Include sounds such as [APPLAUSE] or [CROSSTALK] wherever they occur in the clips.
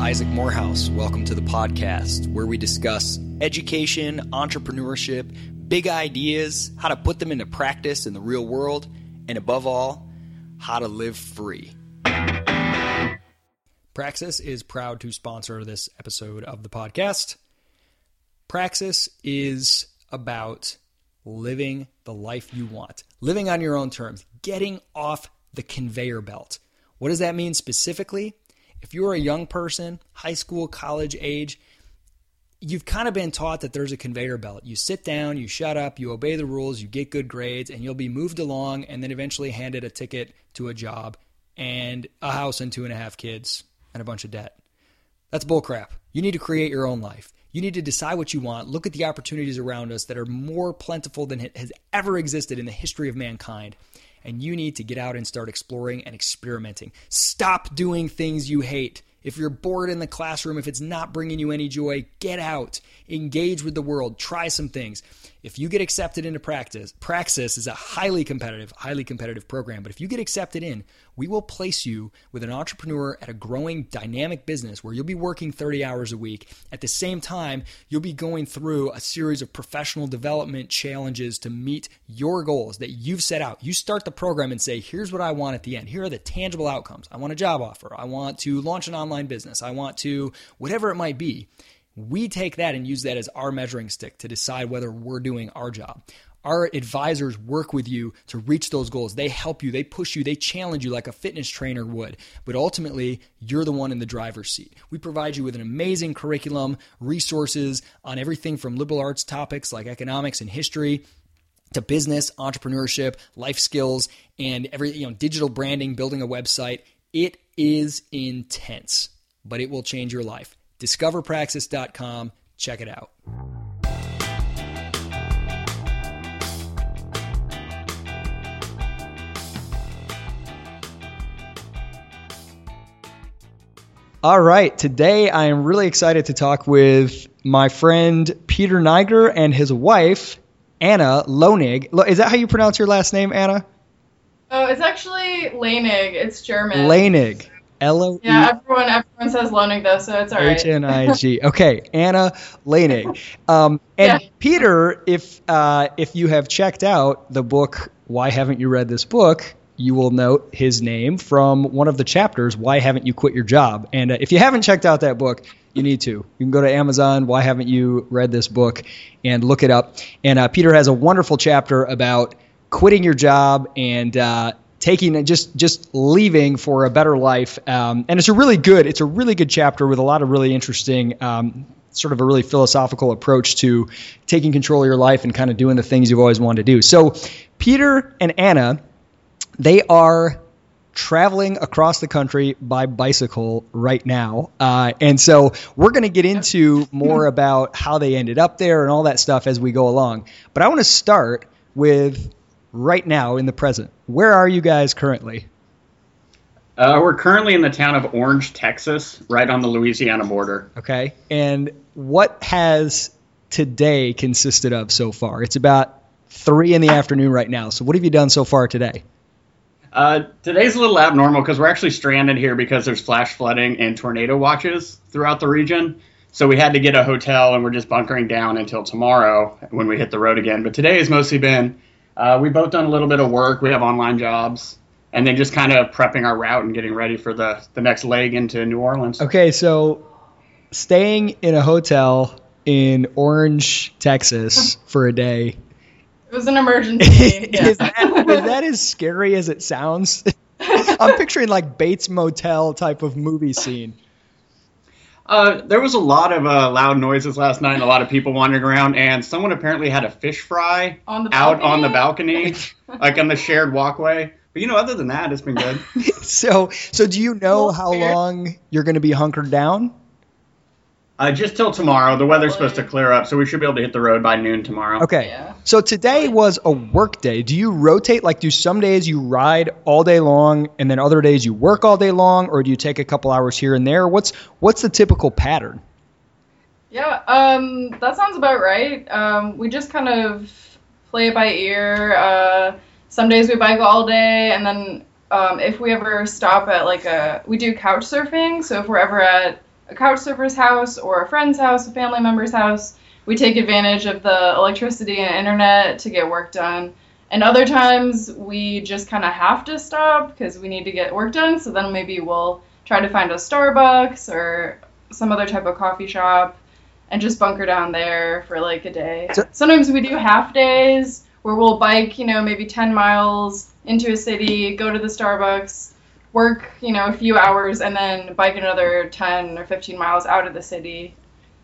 Isaac Morehouse. Welcome to the podcast where we discuss education, entrepreneurship, big ideas, how to put them into practice in the real world, and above all, how to live free. Praxis is proud to sponsor this episode of the podcast. Praxis is about living the life you want, living on your own terms, getting off the conveyor belt. What does that mean specifically? If you're a young person, high school, college age, you've kind of been taught that there's a conveyor belt. You sit down, you shut up, you obey the rules, you get good grades, and you'll be moved along and then eventually handed a ticket to a job and a house and two and a half kids and a bunch of debt. That's bullcrap. You need to create your own life. You need to decide what you want. Look at the opportunities around us that are more plentiful than has ever existed in the history of mankind. And you need to get out and start exploring and experimenting. Stop doing things you hate. If you're bored in the classroom, if it's not bringing you any joy, get out, engage with the world, try some things. If you get accepted into practice, Praxis is a highly competitive, highly competitive program. But if you get accepted in, we will place you with an entrepreneur at a growing dynamic business where you'll be working 30 hours a week. At the same time, you'll be going through a series of professional development challenges to meet your goals that you've set out. You start the program and say, here's what I want at the end. Here are the tangible outcomes. I want a job offer. I want to launch an online business. I want to, whatever it might be. We take that and use that as our measuring stick to decide whether we're doing our job. Our advisors work with you to reach those goals. They help you, they push you, they challenge you like a fitness trainer would. But ultimately, you're the one in the driver's seat. We provide you with an amazing curriculum, resources on everything from liberal arts topics like economics and history to business, entrepreneurship, life skills, and every you know, digital branding, building a website. It is intense, but it will change your life discoverpraxis.com. Check it out. All right, today I am really excited to talk with my friend Peter Neiger and his wife, Anna Lonig. Is that how you pronounce your last name, Anna? Oh, it's actually Leinig. It's German. Leinig. L O. Yeah, everyone everyone says Lonig though, so it's all right. H N I G. [LAUGHS] Okay, Anna Leinig. Um, and Yeah. Peter, if uh, if you have checked out the book, why haven't you read this book? You will note his name from one of the chapters. Why haven't you quit your job? And uh, if you haven't checked out that book, you need to. You can go to Amazon. Why haven't you read this book? And look it up. And uh, Peter has a wonderful chapter about quitting your job and uh, taking and just just leaving for a better life. Um, and it's a really good it's a really good chapter with a lot of really interesting. Um, Sort of a really philosophical approach to taking control of your life and kind of doing the things you've always wanted to do. So, Peter and Anna, they are traveling across the country by bicycle right now. Uh, and so we're going to get into more about how they ended up there and all that stuff as we go along. But I want to start with right now in the present. Where are you guys currently? Uh, we're currently in the town of Orange, Texas, right on the Louisiana border. Okay. And what has today consisted of so far? It's about three in the afternoon right now. So what have you done so far today? Uh, today's a little abnormal because we're actually stranded here because there's flash flooding and tornado watches throughout the region. So we had to get a hotel and we're just bunkering down until tomorrow when we hit the road again. But today has mostly been uh, we both done a little bit of work. We have online jobs. And then just kind of prepping our route and getting ready for the, the next leg into New Orleans. Okay, so staying in a hotel in Orange, Texas [LAUGHS] for a day It was an emergency. [LAUGHS] yeah. is, that, is that as scary as it sounds? [LAUGHS] I'm picturing like Bates Motel type of movie scene. Uh, there was a lot of uh, loud noises last night and a lot of people wandering around, and someone apparently had a fish fry On out on the balcony? balcony, [LAUGHS] like on the shared walkway. But you know, other than that, it's been good. [LAUGHS] So, so do you know Well, how fair. long you're going to be hunkered down? Uh, just till tomorrow. The weather's supposed to clear up, so we should be able to hit the road by noon tomorrow. Okay. Yeah. So today was a work day. Do you rotate? Like, do some days you ride all day long, and then other days you work all day long, or do you take a couple hours here and there? What's what's the typical pattern? Yeah, um, that sounds about right. Um, we just kind of play it by ear. Uh, some days we bike all day, and then um, if we ever stop at like a, we do couch surfing. So if we're ever at a couch surfer's house or a friend's house, a family member's house, we take advantage of the electricity and internet to get work done. And other times we just kind of have to stop because we need to get work done. So then maybe we'll try to find a Starbucks or some other type of coffee shop and just bunker down there for like a day. So- Sometimes we do half days where we'll bike, you know, maybe 10 miles into a city, go to the Starbucks, work, you know, a few hours, and then bike another 10 or 15 miles out of the city.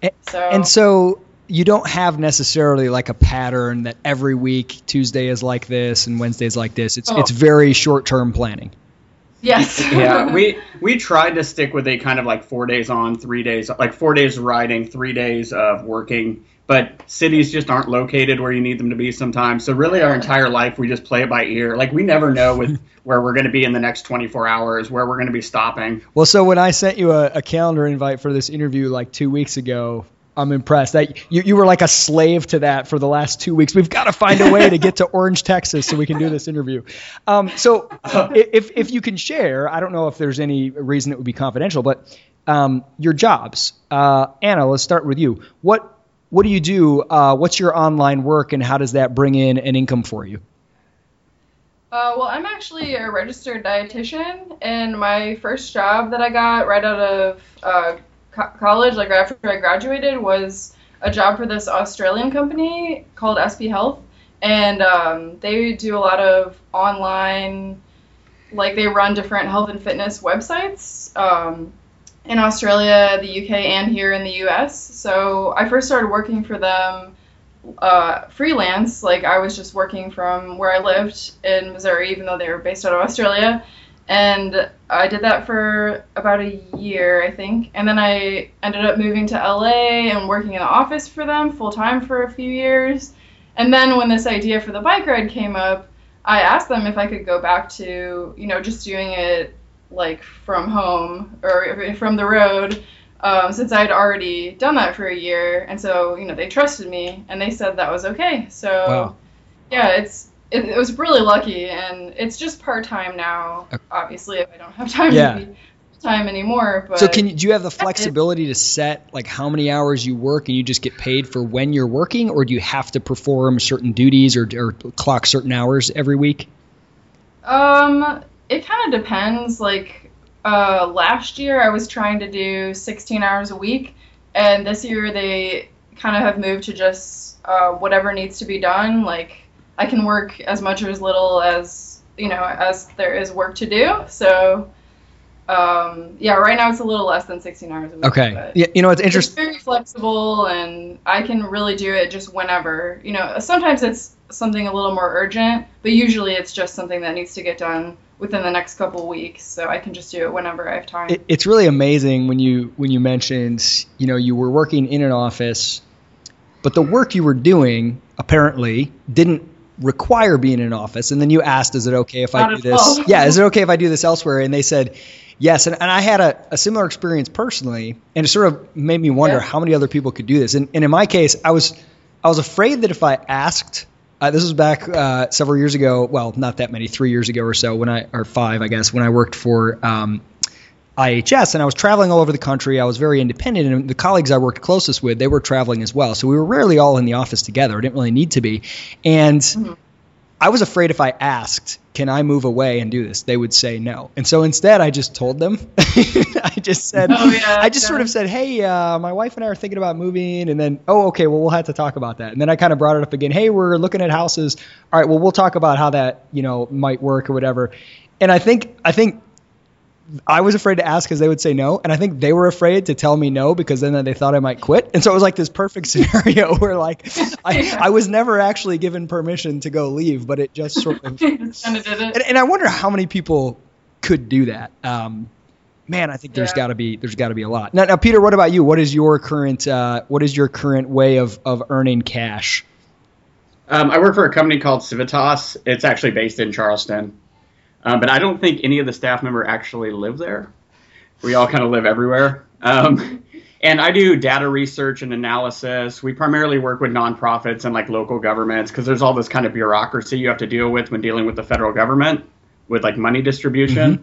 A- So, And so you don't have necessarily like a pattern that every week Tuesday is like this and Wednesday is like this. It's Oh. it's very short term planning. yes. yeah, [LAUGHS] we we tried to stick with a kind of like four days on, three days like four days riding, three days of working. But cities just aren't located where you need them to be sometimes. So really, our entire life we just play it by ear. Like we never know with [LAUGHS] where we're going to be in the next 24 hours, where we're going to be stopping. Well, so when I sent you a, a calendar invite for this interview like two weeks ago, I'm impressed that you, you were like a slave to that for the last two weeks. We've got to find a way to get to [LAUGHS] Orange, Texas, so we can do this interview. Um, so, [LAUGHS] if if you can share, I don't know if there's any reason it would be confidential, but um, your jobs. Uh, Anna, let's start with you. What what do you do? Uh, what's your online work, and how does that bring in an income for you? Uh, well, I'm actually a registered dietitian, and my first job that I got right out of uh, co- college, like right after I graduated, was a job for this Australian company called SB Health, and um, they do a lot of online, like they run different health and fitness websites um, in Australia, the UK, and here in the US. So I first started working for them uh, freelance. Like I was just working from where I lived in Missouri, even though they were based out of Australia. And I did that for about a year, I think. And then I ended up moving to LA and working in the office for them full time for a few years. And then when this idea for the bike ride came up, I asked them if I could go back to, you know, just doing it like from home or from the road um, since I had already done that for a year, and so you know they trusted me, and they said that was okay. So Wow. yeah, it's it, it was really lucky, and it's just part time now. Obviously, if I don't have time Yeah. to be time anymore. But So can you, do you have the flexibility to set like how many hours you work and you just get paid for when you're working, or do you have to perform certain duties or, or clock certain hours every week? Um, it kind of depends. Like, uh, last year I was trying to do 16 hours a week, and this year they kind of have moved to just uh, whatever needs to be done. Like, I can work as much or as little as you know as there is work to do. So, um, yeah, right now it's a little less than 16 hours a week. Okay. Yeah, you know it's interesting. it's very flexible and I can really do it just whenever. You know, sometimes it's something a little more urgent, but usually it's just something that needs to get done within the next couple weeks, so I can just do it whenever I have time. It, it's really amazing when you when you mentioned you know you were working in an office, but the work you were doing apparently didn't require being in an office. And then you asked, "Is it okay if I do this? all. Yeah, is it okay if I do this elsewhere?" And they said. Yes, and, and I had a, a similar experience personally, and it sort of made me wonder Yeah. how many other people could do this. And, and in my case, I was I was afraid that if I asked, uh, this was back uh, several years ago. Well, not that many, three years ago or so, when I or five, I guess, when I worked for um, IHS and I was traveling all over the country. I was very independent, and the colleagues I worked closest with, they were traveling as well. So we were rarely all in the office together. I didn't really need to be, and. I was afraid if I asked, "Can I move away and do this?" they would say no. And so instead, I just told them. [LAUGHS] I just said, Oh, yeah, I just yeah. sort of said, "Hey, uh, my wife and I are thinking about moving," and then, "Oh, okay, well, we'll have to talk about that." And then I kind of brought it up again. Hey, we're looking at houses. All right, well, we'll talk about how that you know might work or whatever. And I think I think I was afraid to ask because they would say no, and I think they were afraid to tell me no because then they thought I might quit. And so it was like this perfect [LAUGHS] scenario where like I, I was never actually given permission to go leave, but it just sort of. [LAUGHS] just kind of did it. And, and I wonder how many people could do that. Um, man, I think there's Yeah. got to be there's got to be a lot. Now, now, Peter, what about you? What is your current uh, what is your current way of of earning cash? Um, I work for a company called Civitas. It's actually based in Charleston, um, but I don't think any of the staff member actually live there. We all kind of live everywhere. Um, and I do data research and analysis. We primarily work with nonprofits and like local governments because there's all this kind of bureaucracy you have to deal with when dealing with the federal government. with like money distribution. Mhm.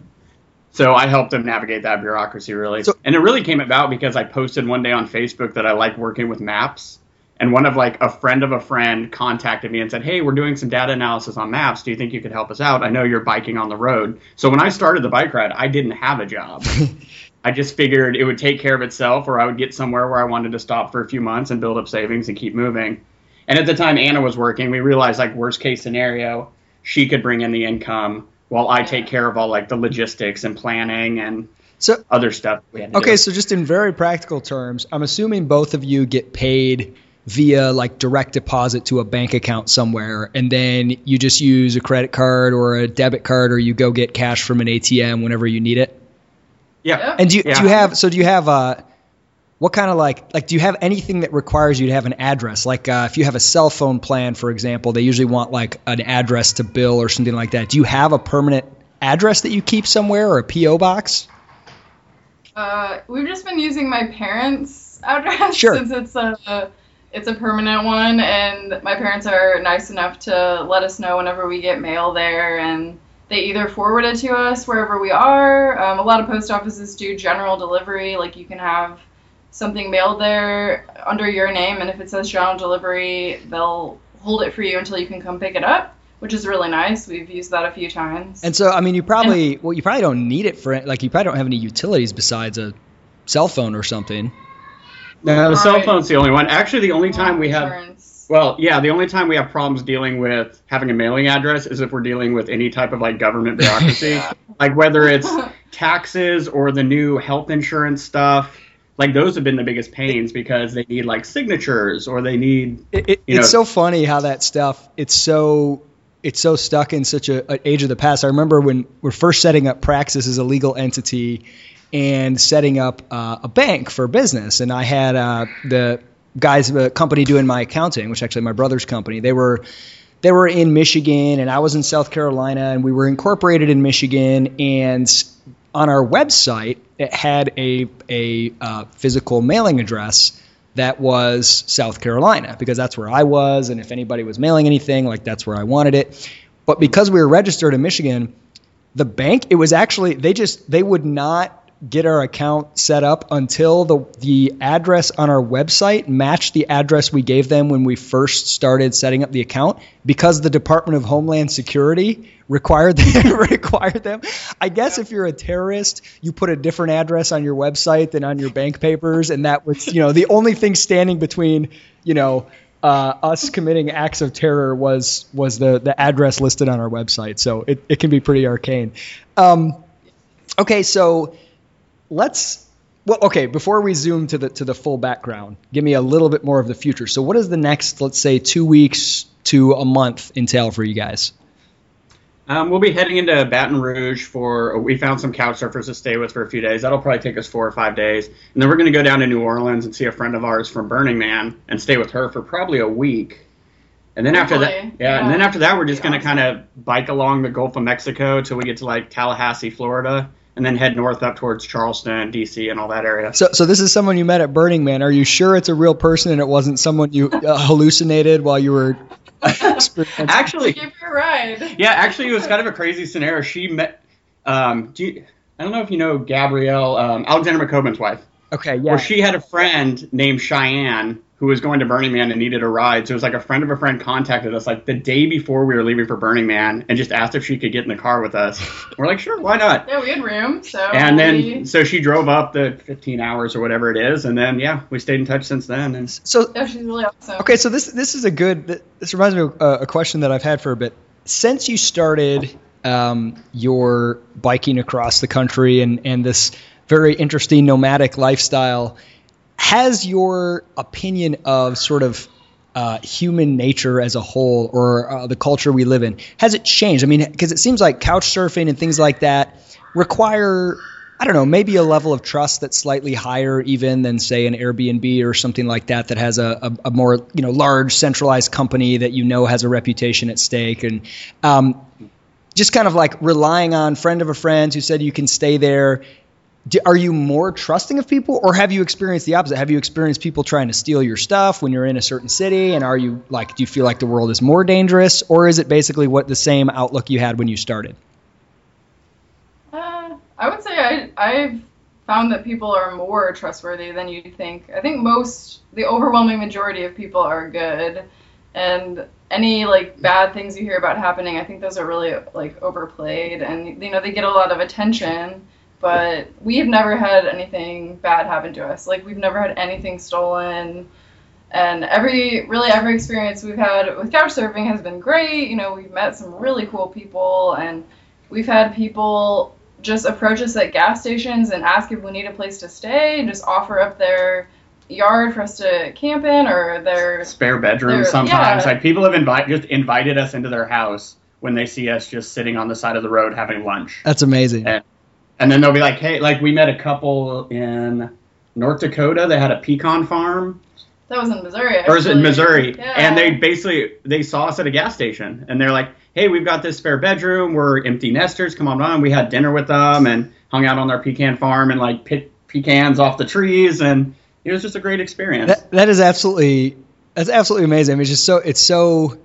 So I helped them navigate that bureaucracy really. So- and it really came about because I posted one day on Facebook that I like working with maps. And one of like a friend of a friend contacted me and said, "Hey, we're doing some data analysis on maps. Do you think you could help us out? I know you're biking on the road." So when I started the bike ride, I didn't have a job. [LAUGHS] I just figured it would take care of itself, or I would get somewhere where I wanted to stop for a few months and build up savings and keep moving. And at the time Anna was working, we realized like worst case scenario, she could bring in the income while I take care of all like the logistics and planning and So other stuff. We had to okay, do. so just in very practical terms, I'm assuming both of you get paid via like direct deposit to a bank account somewhere, and then you just use a credit card or a debit card, or you go get cash from an ATM whenever you need it. yeah. And do you, Yeah. do you have so do you have uh what kind of like like do you have anything that requires you to have an address? Like uh, if you have a cell phone plan, for example, they usually want like an address to bill or something like that. Do you have a permanent address that you keep somewhere or a PO box? Uh, we've just been using my parents' [LAUGHS] address Sure. since it's a it's a permanent one, and my parents are nice enough to let us know whenever we get mail there, and they either forward it to us wherever we are. Um, a lot of post offices do general delivery, like you can have something mailed there under your name, and if it says general delivery, they'll hold it for you until you can come pick it up, which is really nice. We've used that a few times. And so I mean you probably well you probably don't need it for like you probably don't have any utilities besides a cell phone or something. No, the cell phone's the only one. Actually, the only time we have. Well, yeah, the only time we have problems dealing with having a mailing address is if we're dealing with any type of like government bureaucracy, [LAUGHS] like whether it's [LAUGHS] taxes or the new health insurance stuff. Like those have been the biggest pains because they need like signatures or they need It, it, it's so funny how that stuff it's so it's so stuck in such a, an age of the past. I remember when we're first setting up Praxis as a legal entity and setting up uh, a bank for business, and I had uh, the guys of a company doing my accounting, which actually my brother's company. They were they were in Michigan and I was in South Carolina and we were incorporated in Michigan. And on our website it had a a uh, physical mailing address that was South Carolina because that's where I was. And if anybody was mailing anything like that's where I wanted it. But because we were registered in Michigan the bank it was actually they just they would not get our account set up until the the address on our website matched the address we gave them when we first started setting up the account because the Department of Homeland Security required them, [LAUGHS] required them. I guess if you're a terrorist, you put a different address on your website than on your bank papers, and that was you know the only thing standing between you know uh, us committing acts of terror was was the the address listed on our website. So it, it can be pretty arcane. Um, okay, so let's well okay before we zoom to the to the full background give me a little bit more of the future so what does the next let's say two weeks to a month entail for you guys Um, we'll be heading into Baton Rouge for. We found some couch surfers to stay with for a few days. That'll probably take us four or five days, and then we're going to go down to New Orleans and see a friend of ours from Burning Man and stay with her for probably a week. And then after that, yeah, yeah. and then after that, we're just going to awesome. kind of bike along the Gulf of Mexico till we get to like Tallahassee, Florida, and then head north up towards Charleston, D.C., and all that area. so so this is someone you met at burning man are you sure it's a real person and it wasn't someone you uh, hallucinated while you were [LAUGHS] Actually, Give you a ride. Yeah, actually, it was kind of a crazy scenario. She met. Um, do you, I don't know if you know Gabrielle, um, Alexander McCobin's wife. okay yeah Well, she had a friend named Cheyenne who was going to Burning Man and needed a ride. So it was like a friend of a friend contacted us like the day before we were leaving for Burning Man and just asked if she could get in the car with us. We're like, sure, why not? Yeah, we had room, so And then, we, so she drove up the 15 hours or whatever it is, and then yeah, we stayed in touch since then. And so yeah, she's really awesome. Okay, so this this is a good. This reminds me of uh, a question that I've had for a bit. Since you started um, your biking across the country and and this very interesting nomadic lifestyle, has your opinion of sort of uh, human nature as a whole, or uh, the culture we live in, has it changed? I mean, because it seems like couch surfing and things like that require I don't know, maybe a level of trust that's slightly higher even than say an Airbnb or something like that that has a, a, a more you know large centralized company that you know has a reputation at stake and um, just kind of like relying on friend of a friend who said you can stay there. Are you more trusting of people, or have you experienced the opposite? Have you experienced people trying to steal your stuff when you're in a certain city? And are you like, do you feel like the world is more dangerous, or is it basically what the same outlook you had when you started? Uh, I would say I I've found that people are more trustworthy than you think. I think most the overwhelming majority of people are good and any like bad things you hear about happening, I think those are really like overplayed and you know they get a lot of attention, but we've never had anything bad happen to us. Like we've never had anything stolen and every really every experience we've had with couch surfing has been great. You know, we've met some really cool people and we've had people just approach us at gas stations and ask if we need a place to stay and just offer up their yard for us to camp in or their spare bedroom They're- sometimes. yeah. Like people have invite just invited us into their house when they see us just sitting on the side of the road having lunch. That's amazing. And, and then they'll be like, "Hey, like we met a couple in North Dakota. that had a pecan farm, that was in Missouri. or is it in. Missouri? Yeah. And they basically they saw us at a gas station, and they're like, "Hey, we've got this spare bedroom. We're empty nesters. Come on on." We had dinner with them and hung out on their pecan farm and like picked pecans off the trees, and it was just a great experience. That that is absolutely that's absolutely amazing. I mean, it's just so it's so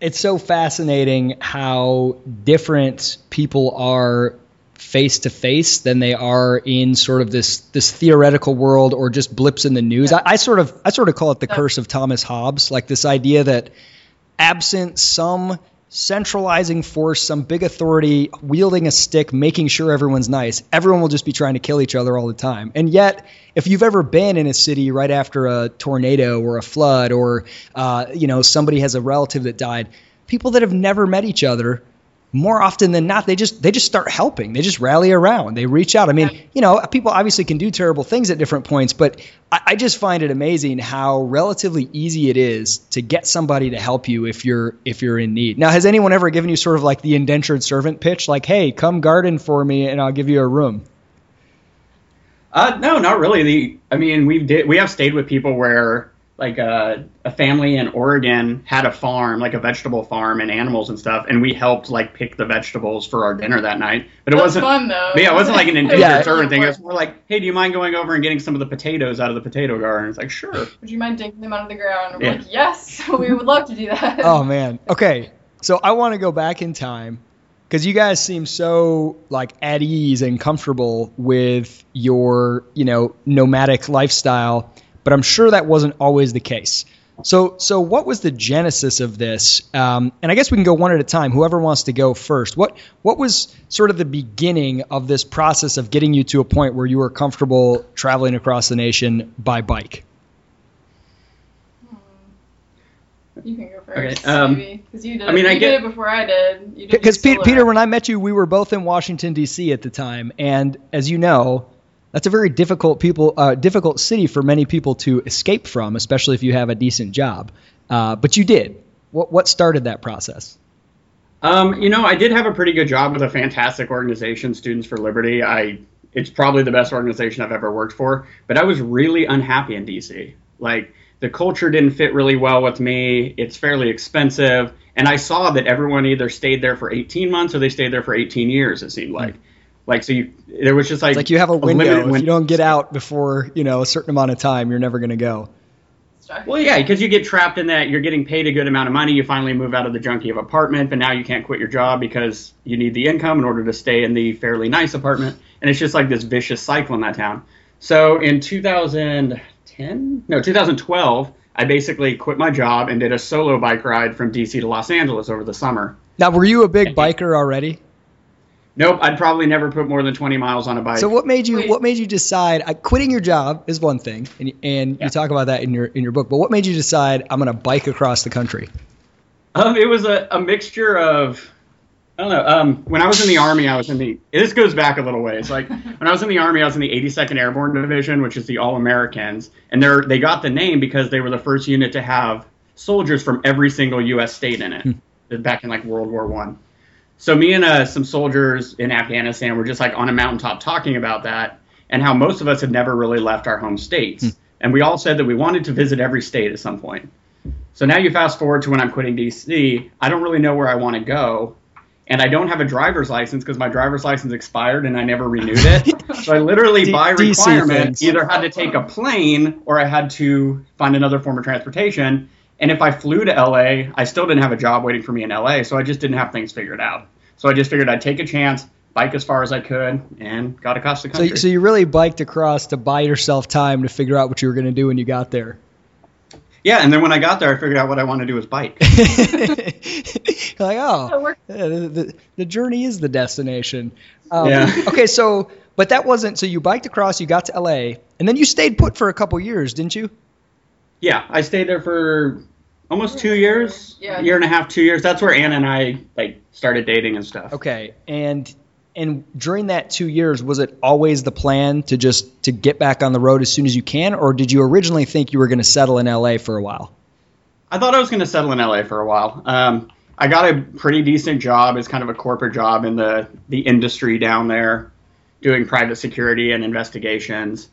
it's so fascinating how different people are face to face than they are in sort of this this theoretical world or just blips in the news. I, I sort of I sort of call it the curse of Thomas Hobbes, like this idea that absent some centralizing force, some big authority wielding a stick, making sure everyone's nice, everyone will just be trying to kill each other all the time. And yet, if you've ever been in a city right after a tornado or a flood, or uh, you know somebody has a relative that died, people that have never met each other more often than not they just they just start helping. They just rally around. They reach out. I mean you know people obviously can do terrible things at different points but I, I just find it amazing how relatively easy it is to get somebody to help you if you're if you're in need. Now has anyone ever given you sort of like the indentured servant pitch? Like hey come garden for me and i'll give you a room. Uh, no, not really. The I mean, we did we have stayed with people where like uh, a family in Oregon had a farm, like a vegetable farm and animals and stuff, and we helped like pick the vegetables for our dinner that night. But it That's wasn't. fun though. But yeah, it wasn't like an [LAUGHS] indentured Yeah. servant thing. It was more like, hey, do you mind going over and getting some of the potatoes out of the potato garden? It's like, sure. Would you mind digging them out of the ground? I'm Yeah. like, yes, [LAUGHS] we would love to do that. [LAUGHS] oh man okay so i want to go back in time because you guys seem so like at ease and comfortable with your you know nomadic lifestyle but i'm sure that wasn't always the case so so what was the genesis of this um, and i guess we can go one at a time whoever wants to go first what what was sort of the beginning of this process of getting you to a point where you were comfortable traveling across the nation by bike You can go first, Okay, um, maybe, because you did. I mean, it. I get- did it before I did. Because your solo Peter, when I met you, we were both in Washington D.C. at the time, and as you know, that's a very difficult people, uh, difficult city for many people to escape from, especially if you have a decent job. Uh, but you did. What what started that process? Um, you know, I did have a pretty good job with a fantastic organization, Students for Liberty. I it's probably the best organization I've ever worked for, but I was really unhappy in DC. Like the culture didn't fit really well with me. It's fairly expensive, and I saw that everyone either stayed there for 18 months or they stayed there for 18 years. It seemed like, like so you there was just like It's like you have a window. limited If win- you don't get out before you know a certain amount of time, you're never going to go. Well, yeah, because you get trapped in that you're getting paid a good amount of money. You finally move out of the junkie of apartment, but now you can't quit your job because you need the income in order to stay in the fairly nice apartment. And it's just like this vicious cycle in that town. So in 2010, no, 2012, I basically quit my job and did a solo bike ride from DC to Los Angeles over the summer. Now, were you a big biker already? Nope, I'd probably never put more than 20 miles on a bike. So what made you what made you decide uh, quitting your job is one thing, and, and Yeah. you talk about that in your in your book. But what made you decide I'm going to bike across the country? Um, it was a, a mixture of I don't know. Um, when I was in the army, I was in the. This goes back a little ways. Like [LAUGHS] when I was in the army, I was in the 82nd Airborne Division, which is the All Americans, and they they got the name because they were the first unit to have soldiers from every single U.S. state in it back in like World War One. So me and uh, some soldiers in Afghanistan were just like on a mountaintop talking about that and how most of us had never really left our home states, and we all said that we wanted to visit every state at some point. So now you fast forward to when I'm quitting DC. I don't really know where I want to go, and I don't have a driver's license because my driver's license expired and I never renewed it. [LAUGHS] so I literally, D- by requirement, either had to take a plane or I had to find another form of transportation. And if I flew to LA, I still didn't have a job waiting for me in LA, so I just didn't have things figured out. So I just figured I'd take a chance, bike as far as I could, and got across the country. So, so you really biked across to buy yourself time to figure out what you were going to do when you got there. yeah, and then when I got there, I figured out what I want to do is bike. [LAUGHS] [LAUGHS] Like, oh, That worked. yeah, the, the, the journey is the destination. Um, Yeah. [LAUGHS] okay, so but that wasn't so you biked across, you got to LA, and then you stayed put for a couple years, didn't you? Yeah, I stayed there for almost two years, Yeah. a year and a half, two years. That's where Anna and I like started dating and stuff. Okay, and and during that two years, was it always the plan to just to get back on the road as soon as you can, or did you originally think you were going to settle in LA for a while? I thought I was going to settle in LA for a while. Um, I got a pretty decent job as kind of a corporate job in the the industry down there, doing private security and investigations.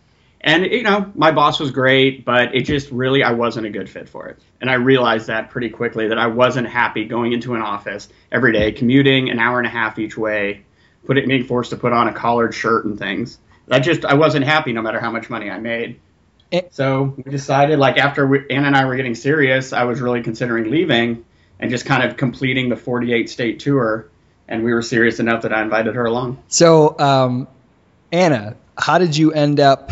And you know, my boss was great, but it just really I wasn't a good fit for it. And I realized that pretty quickly that I wasn't happy going into an office every day, commuting an hour and a half each way, put it being forced to put on a collared shirt and things. That just I wasn't happy no matter how much money I made. Eh. So we decided, like after we, Anna and I were getting serious, I was really considering leaving and just kind of completing the 48 state tour. And we were serious enough that I invited her along. So, um, Anna, how did you end up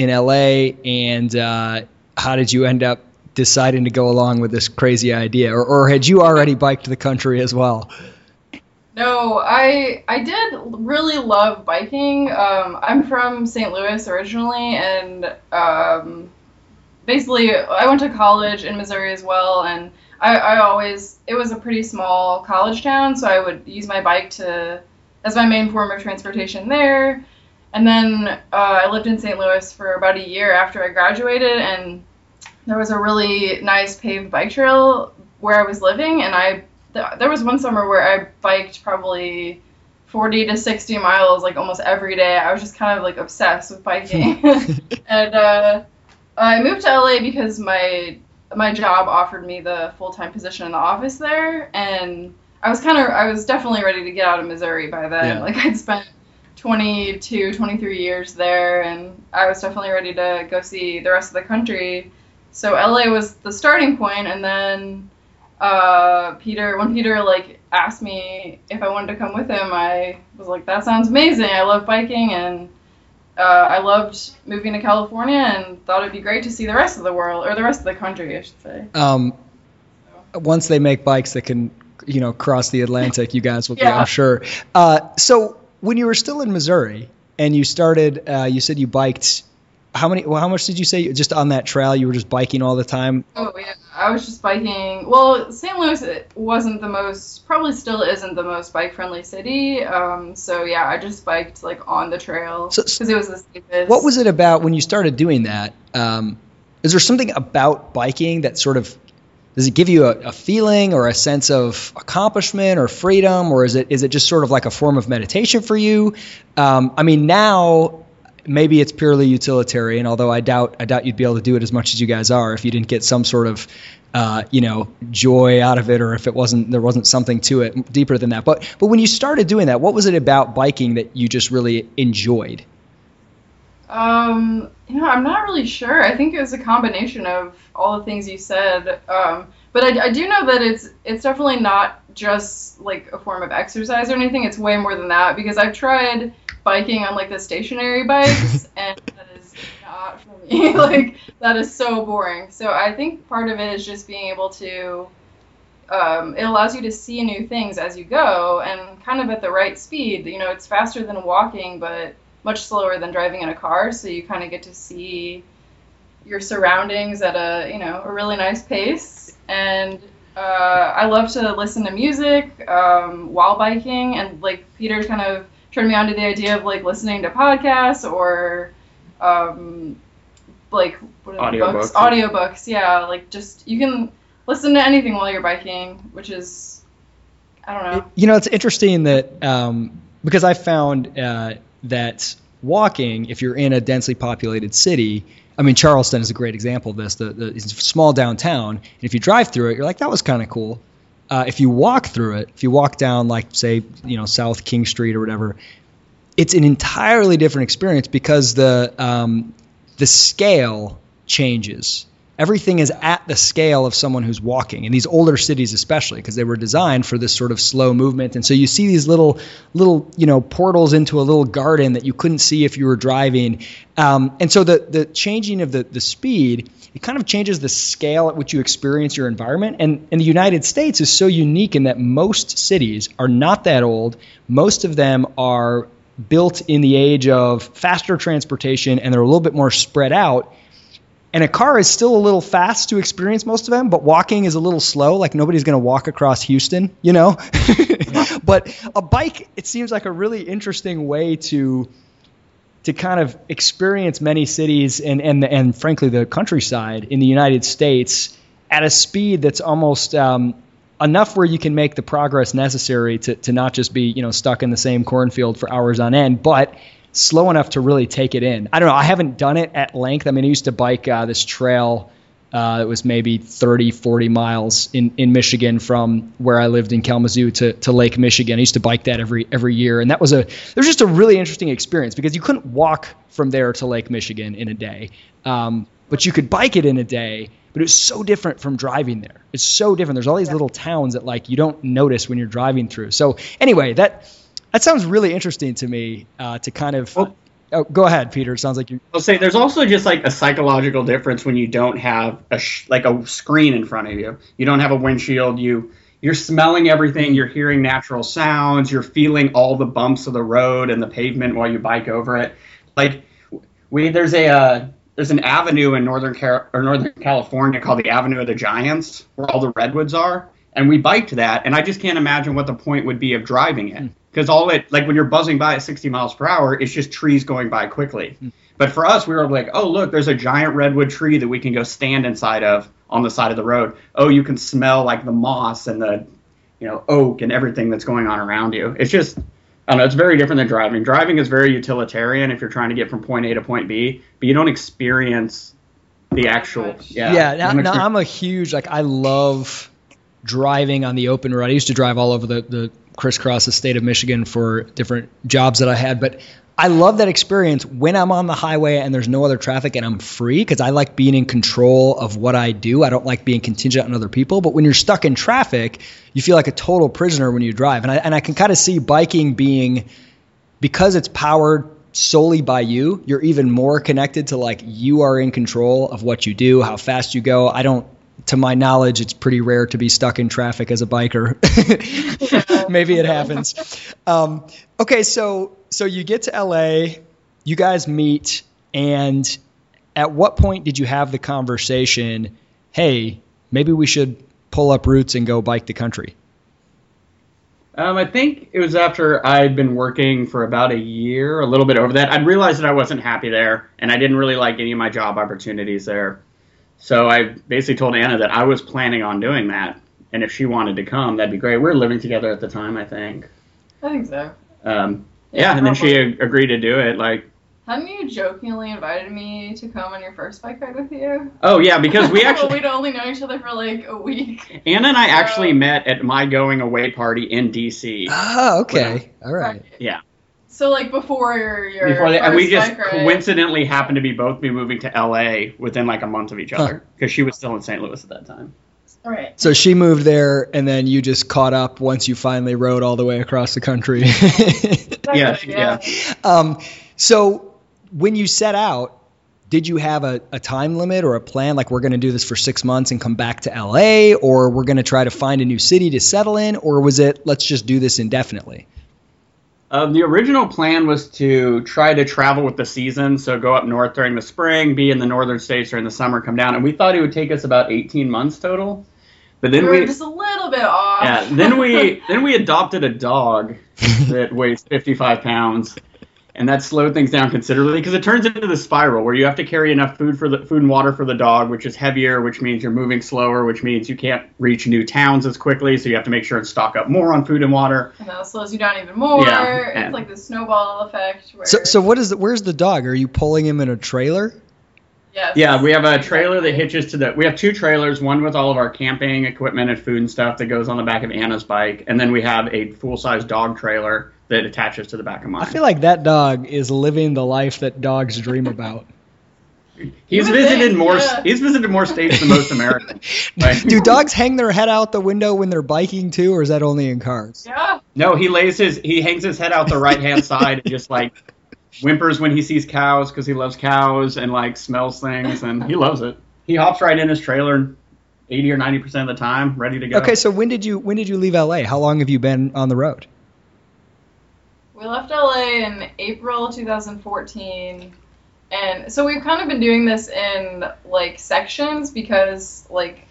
in LA, and uh, how did you end up deciding to go along with this crazy idea, or, or had you already biked the country as well? No, I I did really love biking. Um, I'm from St. Louis originally, and um, basically I went to college in Missouri as well. And I, I always it was a pretty small college town, so I would use my bike to as my main form of transportation there. And then uh, I lived in St. Louis for about a year after I graduated, and there was a really nice paved bike trail where I was living, and I th- there was one summer where I biked probably 40 to 60 miles like almost every day. I was just kind of like obsessed with biking. [LAUGHS] [LAUGHS] and uh, I moved to LA because my my job offered me the full-time position in the office there and I was kind of I was definitely ready to get out of Missouri by then. Yeah. Like I'd spent 22, 23 years there and I was definitely ready to go see the rest of the country. So LA was the starting point and then uh, Peter, when Peter like asked me if I wanted to come with him, I was like, "That sounds amazing. I love biking and uh, I loved moving to California and thought it'd be great to see the rest of the world or the rest of the country, I should say." Um, once they make bikes that can, you know, cross the Atlantic, you guys will be, I'm sure. Uh, so when you were still in Missouri and you started, uh, you said you biked. How many? Well, how much did you say? Just on that trail, you were just biking all the time. Oh yeah, I was just biking. Well, St. Louis wasn't the most, probably still isn't the most bike-friendly city. Um, so yeah, I just biked like on the trail So- because it was the safest. What was it about when you started doing that? Um, is there something about biking that sort of does it give you a, a feeling or a sense of accomplishment or freedom, or is it is it just sort of like a form of meditation for you? Um, I mean, now maybe it's purely utilitarian, although I doubt I doubt you'd be able to do it as much as you guys are if you didn't get some sort of uh, you know joy out of it, or if it wasn't there wasn't something to it deeper than that. But but when you started doing that, what was it about biking that you just really enjoyed? Um, you know, I'm not really sure. I think it was a combination of all the things you said. Um, but I, I do know that it's it's definitely not just like a form of exercise or anything. It's way more than that because I've tried biking on like the stationary bikes [LAUGHS] and that is not for me. [LAUGHS] like that is so boring. So I think part of it is just being able to um, it allows you to see new things as you go and kind of at the right speed. You know, it's faster than walking, but much slower than driving in a car. So you kind of get to see your surroundings at a you know a really nice pace. And uh, I love to listen to music um, while biking, and like Peter kind of turned me on to the idea of like listening to podcasts or um, like what are the books? Audiobooks. Audiobooks, yeah. Like just you can listen to anything while you're biking, which is I don't know. You know, it's interesting that um, because I found uh, that walking, if you're in a densely populated city, I mean, Charleston is a great example of this. The, the small downtown, and if you drive through it, you're like, that was kind of cool. Uh, if you walk through it, if you walk down, like say, you know, South King Street or whatever, it's an entirely different experience because the um, the scale changes everything is at the scale of someone who's walking in these older cities especially because they were designed for this sort of slow movement. And so you see these little little you know portals into a little garden that you couldn't see if you were driving. Um, and so the the changing of the the speed it kind of changes the scale at which you experience your environment. And, and the united states is so unique in that most cities are not that old. Most of them are built in the age of faster transportation and they're a little bit more spread out and a car is still a little fast to experience most of them, but walking is a little slow. Like nobody's going to walk across Houston, you know? [LAUGHS] but a bike, it seems like a really interesting way to to kind of experience many cities and and and frankly the countryside in the United States at a speed that's almost um, enough where you can make the progress necessary to to not just be you know stuck in the same cornfield for hours on end, but slow enough to really take it in. I don't know. I haven't done it at length. I mean, I used to bike uh, this trail uh, that was maybe 30, 40 miles in, in Michigan from where I lived in Kalamazoo to, to Lake Michigan. I used to bike that every every year, and that was a it was just a really interesting experience because you couldn't walk from there to Lake Michigan in a day, um, but you could bike it in a day. But it was so different from driving there. It's so different. There's all these little towns that like you don't notice when you're driving through. So anyway, that that sounds really interesting to me uh, to kind of. Well, oh, go ahead, Peter. It sounds like you. I'll say there's also just like a psychological difference when you don't have a sh- like a screen in front of you. You don't have a windshield. You you're smelling everything. You're hearing natural sounds. You're feeling all the bumps of the road and the pavement while you bike over it. Like we there's a uh, there's an avenue in northern Car- or northern California called the Avenue of the Giants where all the redwoods are and we biked that and i just can't imagine what the point would be of driving it hmm. because all it like when you're buzzing by at 60 miles per hour it's just trees going by quickly hmm. but for us we were like oh look there's a giant redwood tree that we can go stand inside of on the side of the road oh you can smell like the moss and the you know oak and everything that's going on around you it's just I don't know. It's very different than driving. Driving is very utilitarian if you're trying to get from point A to point B, but you don't experience the actual. Yeah. Yeah. Now, now I'm a huge like I love driving on the open road. I used to drive all over the, the crisscross the state of Michigan for different jobs that I had, but I love that experience when I'm on the highway and there's no other traffic and I'm free because I like being in control of what I do. I don't like being contingent on other people. But when you're stuck in traffic, you feel like a total prisoner when you drive. And I, and I can kind of see biking being because it's powered solely by you, you're even more connected to like you are in control of what you do, how fast you go. I don't to my knowledge, it's pretty rare to be stuck in traffic as a biker. [LAUGHS] Maybe it happens. Um, okay, so so you get to LA, you guys meet, and at what point did you have the conversation? Hey, maybe we should pull up roots and go bike the country. Um, I think it was after I'd been working for about a year, a little bit over that. I'd realized that I wasn't happy there, and I didn't really like any of my job opportunities there. So I basically told Anna that I was planning on doing that, and if she wanted to come, that'd be great. We were living together at the time, I think. I think so. Um, yeah, yeah and then she agreed to do it. Like, hadn't you jokingly invited me to come on your first bike ride with you? Oh yeah, because we [LAUGHS] actually we'd only known each other for like a week. Anna and I so... actually met at my going away party in DC. Oh, okay, all right. Yeah. So like before your, your before and we just coincidentally happened to be both be moving to LA within like a month of each other because huh. she was still in St. Louis at that time. All right. So she moved there, and then you just caught up once you finally rode all the way across the country. [LAUGHS] yeah, yeah. Um, so when you set out, did you have a, a time limit or a plan? Like we're going to do this for six months and come back to LA, or we're going to try to find a new city to settle in, or was it let's just do this indefinitely? Um, the original plan was to try to travel with the season, so go up north during the spring, be in the northern states during the summer, come down, and we thought it would take us about 18 months total. But then we, we just a little bit off. Yeah, then we [LAUGHS] then we adopted a dog that weighs 55 pounds, and that slowed things down considerably because it turns into the spiral where you have to carry enough food for the food and water for the dog, which is heavier, which means you're moving slower, which means you can't reach new towns as quickly, so you have to make sure and stock up more on food and water. And that slows you down even more. Yeah, it's like the snowball effect. Where... So, so what is the, where's the dog? Are you pulling him in a trailer? Yes. Yeah, we have a trailer that hitches to the. We have two trailers, one with all of our camping equipment and food and stuff that goes on the back of Anna's bike, and then we have a full size dog trailer that attaches to the back of mine. I feel like that dog is living the life that dogs dream about. He's would visited think, more. yeah. He's visited more states than most Americans. [LAUGHS] Like, Do dogs hang their head out the window when they're biking too, or is that only in cars? Yeah. no, he lays his. He hangs his head out the right hand side and just like whimpers when he sees cows because he loves cows and like smells things and he loves it. He hops right in his trailer, eighty or ninety percent of the time, ready to go. Okay, so when did you when did you leave LA? How long have you been on the road? We left LA in April 2014. And so we've kind of been doing this in like sections because like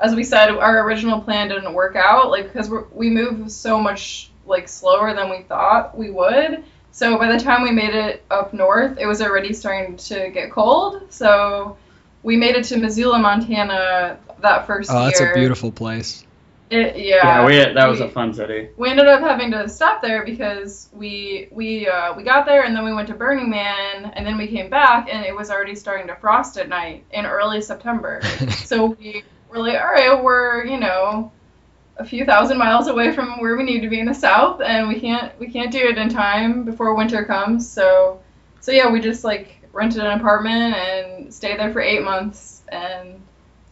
as we said our original plan didn't work out like because we move so much like slower than we thought we would. So by the time we made it up north, it was already starting to get cold. So we made it to Missoula, Montana that first Oh, year. that's a beautiful place. It, yeah, yeah. we, that was we- a fun city. we ended up having to stop there because we we uh, we got there and then we went to Burning Man and then we came back and it was already starting to frost at night in early September. [LAUGHS] so we were like, all right, we're you know a few thousand miles away from where we need to be in the south and we can't we can't do it in time before winter comes. So so yeah, we just like rented an apartment and stayed there for eight months and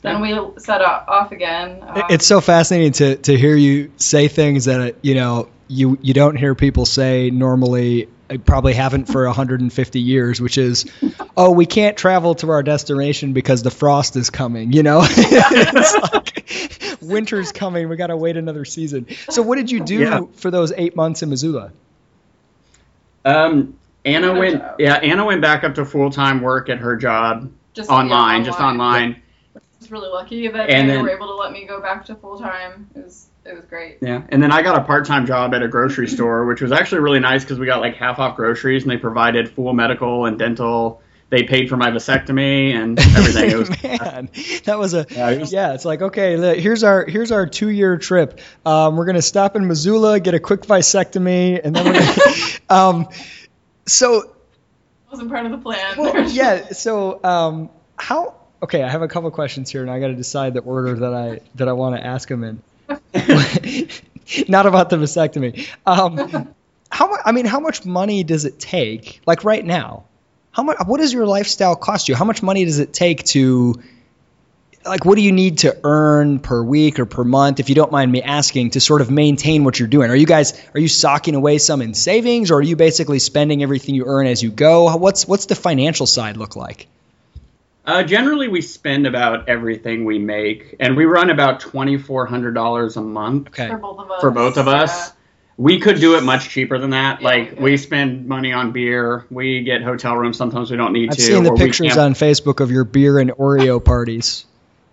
then we set off again. Um, It's so fascinating to to hear you say things that uh, you know you you don't hear people say normally. I probably haven't for 150 years, which is, [LAUGHS] oh, we can't travel to our destination because the frost is coming. You know, [LAUGHS] it's like [LAUGHS] winter's coming. We got to wait another season. So, what did you do Yeah. for those eight months in Missoula? Um, Anna went. job. Yeah, Anna went back up to full time work at her job just yeah, online, just online. I was really lucky that And they then- were able to let me go back to full time. It was it was great. Yeah, and then I got a part-time job at a grocery [CLEARS THROAT] store, which was actually really nice because we got like half off groceries, and they provided full medical and dental. They paid for my vasectomy and [LAUGHS] everything. It was [LAUGHS] Man, that was a Yeah, it was- yeah. It's like okay, look, here's our here's our two year trip. Um, we're gonna stop in Missoula, get a quick vasectomy, and then we're gonna. [LAUGHS] um, so wasn't part of the plan. well, yeah. So um, how? Okay, I have a couple questions here, and I got to decide the order that I that I want to ask them in. [LAUGHS] Not about the vasectomy. Um, how much? I mean, how much money does it take? Like right now, how much? What does your lifestyle cost you? How much money does it take to? Like, what do you need to earn per week or per month, if you don't mind me asking, to sort of maintain what you're doing? Are you guys are you socking away some in savings, or are you basically spending everything you earn as you go? What's what's the financial side look like? Uh, generally, we spend about everything we make, and we run about twenty four hundred dollars a month Okay. for both of us. for both of us. We could do it much cheaper than that. Yeah, like yeah. we spend money on beer. We get hotel rooms. Sometimes we don't need to. I've seen the pictures on Facebook of your beer and Oreo [LAUGHS] parties.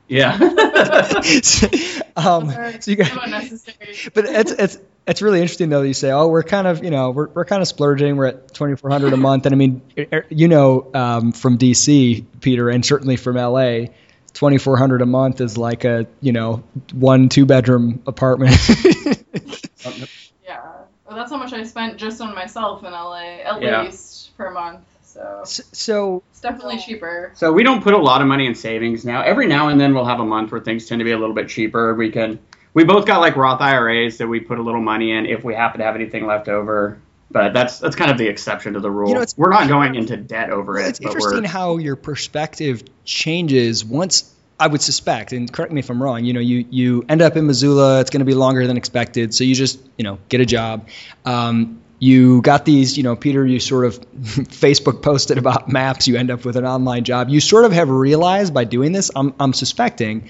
Yeah. [LAUGHS] [LAUGHS] um, so you guys, unnecessary. but it's it's it's really interesting though. You say, oh, we're kind of you know we're we're kind of splurging. We're at twenty four hundred a month, and I mean, er- you know, um, from DC, Peter, and certainly from LA, twenty four hundred a month is like a you know one two bedroom apartment. [LAUGHS] Yeah. Well, that's how much I spent just on myself in LA, at Yeah. least per month. So so it's definitely cheaper. So we don't put a lot of money in savings now. Every now and then we'll have a month where things tend to be a little bit cheaper. We can we both got like Roth IRAs that we put a little money in if we happen to have anything left over. But that's that's kind of the exception to the rule. You know, we're not going into debt over it. it's interesting how your perspective changes once I would suspect, and correct me if I'm wrong. You know, you you end up in Missoula. It's going to be longer than expected, so you just you know get a job. Um, you got these, you know, Peter. You sort of [LAUGHS] Facebook posted about maps. You end up with an online job. You sort of have realized by doing this. I'm I'm suspecting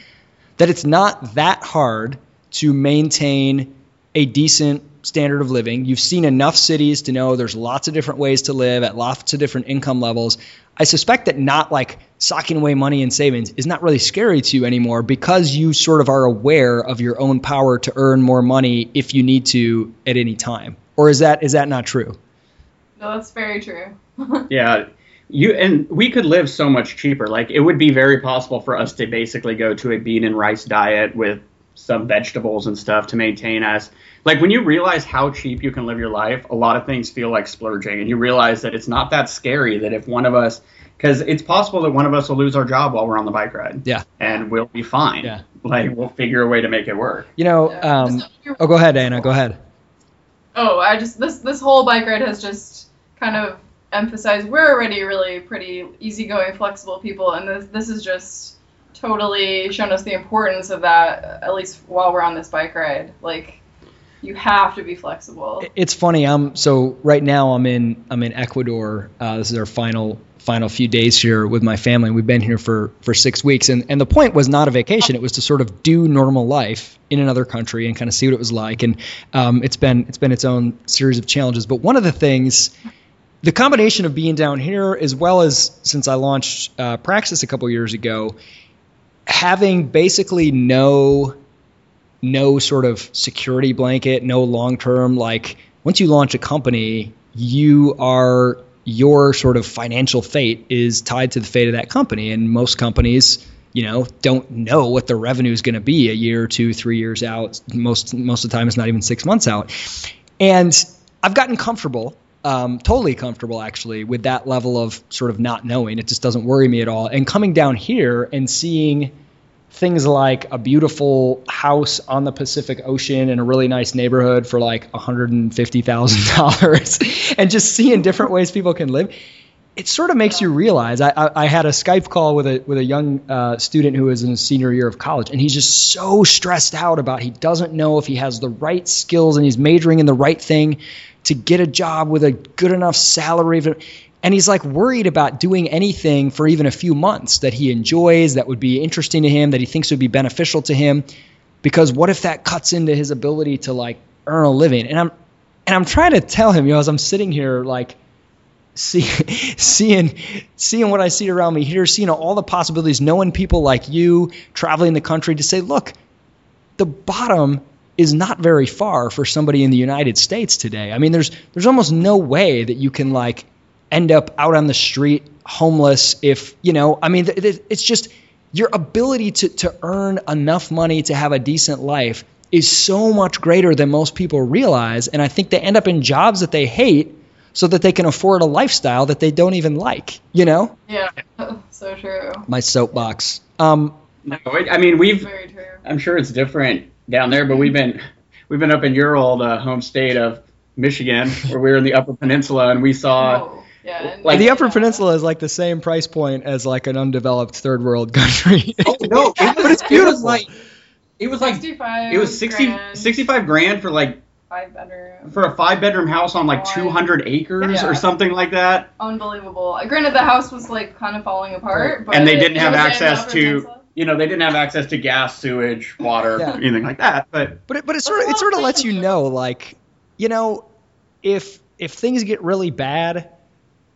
that it's not that hard to maintain a decent standard of living. You've seen enough cities to know there's lots of different ways to live at lots of different income levels. I suspect that not like socking away money in savings is not really scary to you anymore because you sort of are aware of your own power to earn more money if you need to at any time. Or is that is that not true? No, that's very true. [LAUGHS] yeah. You and we could live so much cheaper. Like it would be very possible for us to basically go to a bean and rice diet with some vegetables and stuff to maintain us. Like when you realize how cheap you can live your life, a lot of things feel like splurging, and you realize that it's not that scary. That if one of us, because it's possible that one of us will lose our job while we're on the bike ride, Yeah. and we'll be fine. Yeah. Like we'll figure a way to make it work. You know, um, oh, go ahead, Anna. Go ahead. Oh, I just this this whole bike ride has just kind of emphasized we're already really pretty easygoing, flexible people, and this this is just totally shown us the importance of that. At least while we're on this bike ride, like you have to be flexible. It's funny. I'm so right now. I'm in I'm in Ecuador. Uh, this is our final final few days here with my family. We've been here for for six weeks, and and the point was not a vacation. It was to sort of do normal life in another country and kind of see what it was like. And um, it's been it's been its own series of challenges. But one of the things. The combination of being down here, as well as since I launched uh, Praxis a couple years ago, having basically no no sort of security blanket, no long term like once you launch a company, you are your sort of financial fate is tied to the fate of that company. And most companies you know don't know what the revenue is going to be a year two three years out. Most most of the time it's not even six months out. And i've gotten comfortable um, totally comfortable actually with that level of sort of not knowing it just doesn't worry me at all and coming down here and seeing things like a beautiful house on the Pacific Ocean in a really nice neighborhood for like $150,000 [LAUGHS] and just seeing different ways people can live. It sort of makes you realize. I, I, I had a Skype call with a with a young uh, student who is in his senior year of college, and he's just so stressed out about he doesn't know if he has the right skills and he's majoring in the right thing to get a job with a good enough salary and he's like worried about doing anything for even a few months that he enjoys that would be interesting to him that he thinks would be beneficial to him because what if that cuts into his ability to like earn a living? And i'm and i'm trying to tell him you know as i'm sitting here like see, [LAUGHS] seeing seeing what i see around me here seeing all the possibilities knowing people like you traveling the country to say look the bottom is not very far for somebody in the united states today. I mean there's there's almost no way that you can like end up out on the street homeless if you know i mean it's just your ability to, to earn enough money to have a decent life is so much greater than most people realize and i think they end up in jobs that they hate so that they can afford a lifestyle that they don't even like you know? Yeah [LAUGHS] so true. My soapbox. Um no, i mean we've i'm sure it's different down there but we've been we've been up in your old uh, home state of michigan where we were in the upper peninsula and we saw oh yeah, like the Upper Peninsula is like the same price point as like an undeveloped third world [LAUGHS] country. oh no, it but it's beautiful. It was like it was like 65 it was 60 grand. 65 grand for like five bedroom for a five bedroom house on like 200 acres yeah. or something like that. Unbelievable. Granted, the house was like kind of falling apart, but and they didn't have access to. Peninsula. You know, they didn't have access to gas, sewage, water, yeah. anything like that. But but it, but it sort of it sort of lets you know, like, you know, if if things get really bad,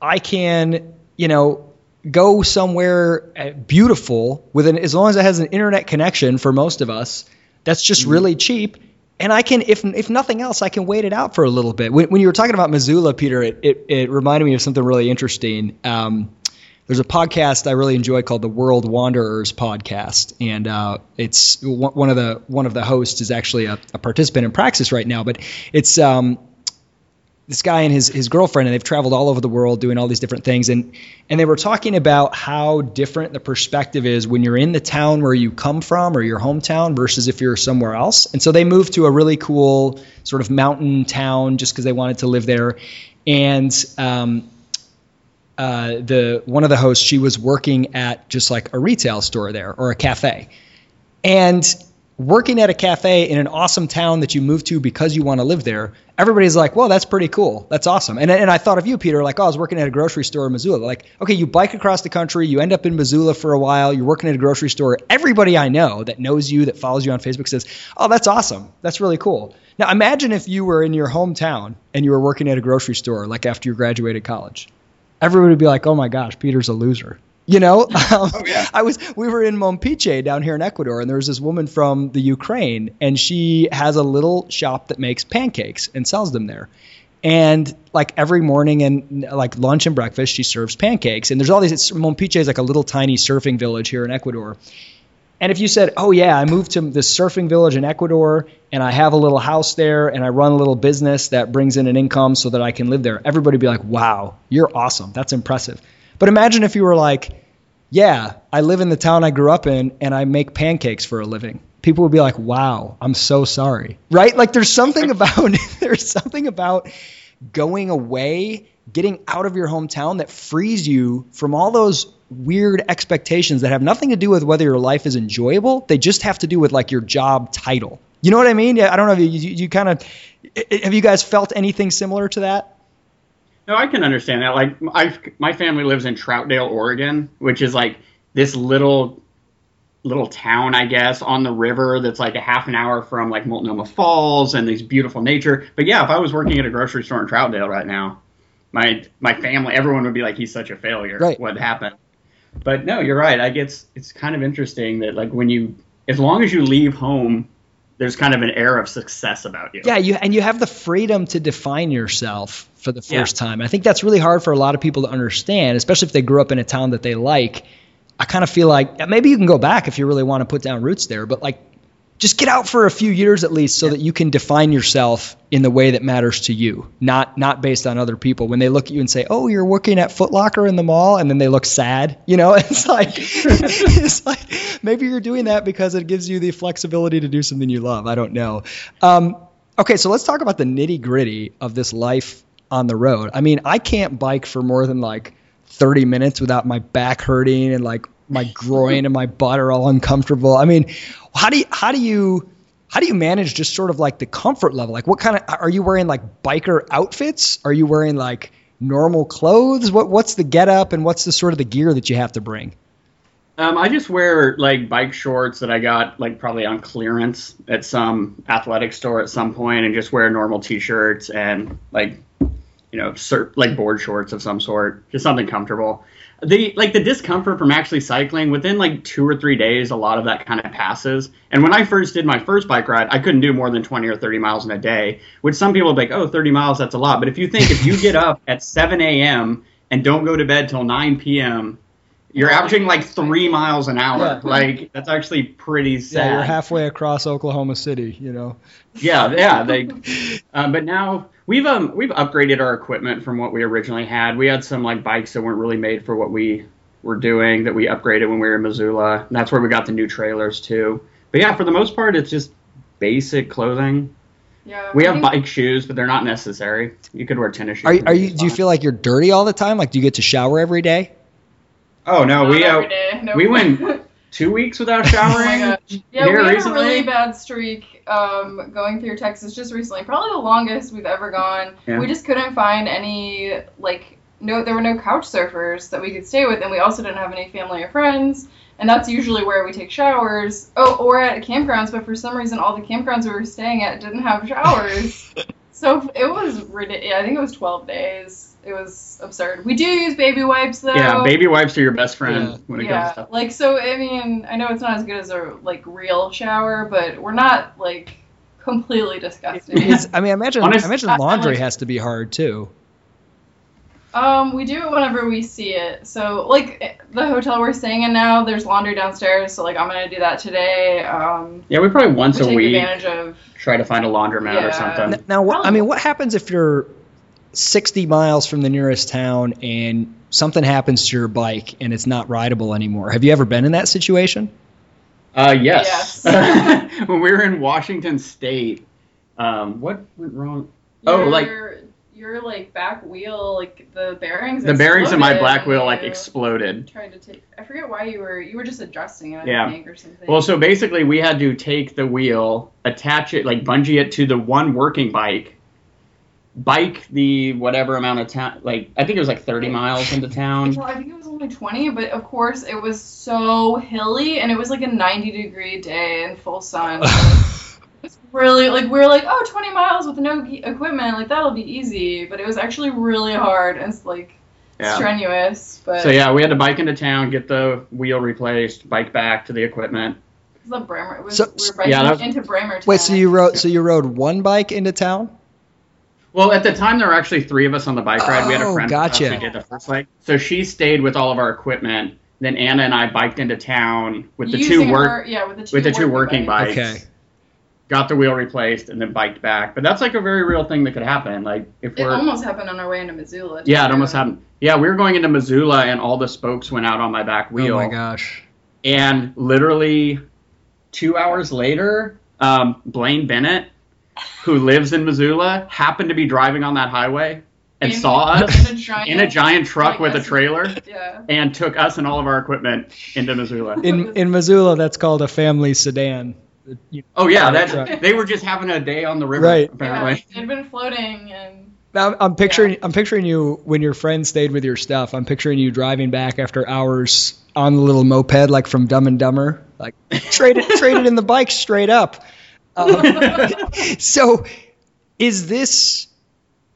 I can, you know, go somewhere uh, beautiful with an as long as it has an internet connection for most of us. That's just mm-hmm. really cheap. And I can, if if nothing else, I can wait it out for a little bit. When, when you were talking about Missoula, Peter, it, it, it reminded me of something really interesting. Um, there's a podcast I really enjoy called the World Wanderers podcast, and uh, it's one of the one of the hosts is actually a, a participant in Praxis right now. But it's um, this guy and his his girlfriend and they've traveled all over the world doing all these different things and and they were talking about how different the perspective is when you're in the town where you come from or your hometown versus if you're somewhere else. And so they moved to a really cool sort of mountain town just because they wanted to live there. And um, uh, the one of the hosts she was working at just like a retail store there or a cafe, and working at a cafe in an awesome town that you moved to because you want to live there, everybody's like, well, that's pretty cool. That's awesome. And, and I thought of you, Peter, like, oh, I was working at a grocery store in Missoula. Like, okay, you bike across the country, you end up in Missoula for a while, you're working at a grocery store. Everybody I know that knows you, that follows you on Facebook says, oh, that's awesome. That's really cool. Now, imagine if you were in your hometown and you were working at a grocery store, like after you graduated college. Everybody would be like, oh my gosh, Peter's a loser. You know, [LAUGHS] um, oh, yeah. I was we were in Mompiche down here in Ecuador, and there was this woman from the Ukraine, and she has a little shop that makes pancakes and sells them there. And like every morning and like lunch and breakfast, she serves pancakes. And there's all these. It's, Mompiche is like a little tiny surfing village here in Ecuador. And if you said, "Oh yeah, I moved to this surfing village in Ecuador, and I have a little house there, and I run a little business that brings in an income so that I can live there," everybody would be like, "Wow, you're awesome. That's impressive." But imagine if you were like, yeah, I live in the town I grew up in and I make pancakes for a living. People would be like, wow, I'm so sorry. Right? Like there's something [LAUGHS] about [LAUGHS] there's something about going away getting out of your hometown that frees you from all those weird expectations that have nothing to do with whether your life is enjoyable. They just have to do with like your job title. You know what I mean? I don't know if you, you, you kind of have you guys felt anything similar to that? No, I can understand that. Like, I, my family lives in Troutdale, Oregon, which is like this little little town, I guess, on the river that's like a half an hour from like Multnomah Falls and these beautiful nature. But yeah, if I was working at a grocery store in Troutdale right now, my my family, everyone would be like, he's such a failure. Right. What happened? But no, you're right. I guess it's kind of interesting that like when you, as long as you leave home, there's kind of an air of success about you. Yeah, you and you have the freedom to define yourself for the first Yeah. time. I think that's really hard for a lot of people to understand, especially if they grew up in a town that they like. I kind of feel like maybe you can go back if you really want to put down roots there, but like just get out for a few years at least so that you can define yourself in the way that matters to you, not not based on other people. When they look at you and say, "Oh, you're working at Foot Locker in the mall," and then they look sad, you know, [LAUGHS] it's like [LAUGHS] it's like maybe you're doing that because it gives you the flexibility to do something you love. I don't know. Um, okay, so let's talk about the nitty gritty of this life on the road. I mean, I can't bike for more than like 30 minutes without my back hurting and like my groin and my butt are all uncomfortable. I mean, how do you, how do you how do you manage just sort of like the comfort level? Like what kind of are you wearing like biker outfits? Are you wearing like normal clothes? What what's the get up and what's the sort of the gear that you have to bring? Um, I just wear like bike shorts that I got like probably on clearance at some athletic store at some point, and just wear normal t-shirts and like you know like board shorts of some sort, just something comfortable. The like the discomfort from actually cycling within like two or three days, a lot of that kind of passes. And when I first did my first bike ride, I couldn't do more than 20 or 30 miles in a day, which some people like, oh, 30 miles, that's a lot. But if you think if you get up at 7 a.m. and don't go to bed till 9 p.m. You're averaging like three miles an hour. Yeah. Like that's actually pretty sad. Yeah, you're halfway across Oklahoma City, you know. Yeah, yeah. They, [LAUGHS] um, but now we've um we've upgraded our equipment from what we originally had. We had some like bikes that weren't really made for what we were doing that we upgraded when we were in Missoula. And that's where we got the new trailers too. But yeah, for the most part, it's just basic clothing. Yeah. We have think- bike shoes, but they're not necessary. You could wear tennis shoes. Are, are be you do you feel like you're dirty all the time? Like do you get to shower every day? Oh no, Not we every uh, day, no. we went [LAUGHS] two weeks without Oh showering. my gosh. Yeah, here we had recently. a really bad streak um, going through Texas just recently. Probably the longest we've ever gone. Yeah. We just couldn't find any like no. There were no couch surfers that we could stay with, and we also didn't have any family or friends. And that's usually where we take showers. Oh, or at campgrounds, but for some reason, all the campgrounds we were staying at didn't have showers. [LAUGHS] so it was ridiculous. I think it was 12 days. It was absurd. We do use baby wipes though. Yeah, baby wipes are your best friend Yeah. when it comes Yeah, to stuff. like so. I mean, I know it's not as good as a like real shower, but we're not like completely disgusting. It's, I mean, I imagine Honest- I imagine I- I laundry has to be hard too. um, we do it whenever we see it. So like the hotel we're staying in now, there's laundry downstairs. So like I'm gonna do that today. Um, Yeah, we probably once we a take week advantage of. try to find a laundromat or something. N- Now, what, I mean, what happens if you're 60 miles from the nearest town and something happens to your bike and it's not rideable anymore? Have you ever been in that situation? Uh, yes. Yes. [LAUGHS] when we were in Washington State, um, what went wrong? Oh, like- your like back wheel, like the bearings. The bearings in my exploded black wheel like exploded. Tried to take. I forget why you were. You were just adjusting it. Yeah. Think or something. Well, so basically, we had to take the wheel, attach it, like bungee it to the one working bike, bike the whatever amount of town, like I think it was like 30 miles into town. Well, I think it was only 20, but of course it was so hilly and it was like a 90 degree day in full sun. [LAUGHS] it's really like we were like, oh, 20 miles with no equipment, like that'll be easy. But it was actually really hard and it's like Yeah. strenuous. But So yeah, we had to bike into town, get the wheel replaced, bike back to the equipment. the Bremer. It was, So- we were biking Yeah, was- into Bremerton. Wait, so you rode so you rode one bike into town? Well, at the time there were actually three of us on the bike ride. we had a Oh, friend gotcha. who did the first leg. So she stayed with all of our equipment. Then Anna and I biked into town with the Using two work her- yeah, with the two with the two working bikes. bikes. Okay. Got the wheel replaced and then biked back. But that's like a very real thing that could happen. Like if It we're almost happened on our way into Missoula. yeah, it almost happened. Yeah, we were going into Missoula and all the spokes went out on my back wheel. Oh my gosh. And literally two hours later, um, Blaine Bennett, who lives in Missoula, happened to be driving on that highway and In- saw us in a giant, [LAUGHS] in a giant truck like, with a trailer [LAUGHS] Yeah. and took us and all of our equipment into Missoula. In in Missoula, that's called a family sedan. Oh yeah, that's that they were just having a day on the river Right. Yeah, apparently. they'd been floating and Now, I'm picturing I'm picturing you when your friend stayed with your stuff. I'm picturing you driving back after hours on the little moped, like from Dumb and Dumber, like [LAUGHS] traded traded in the bike straight up. Um, [LAUGHS] so, is this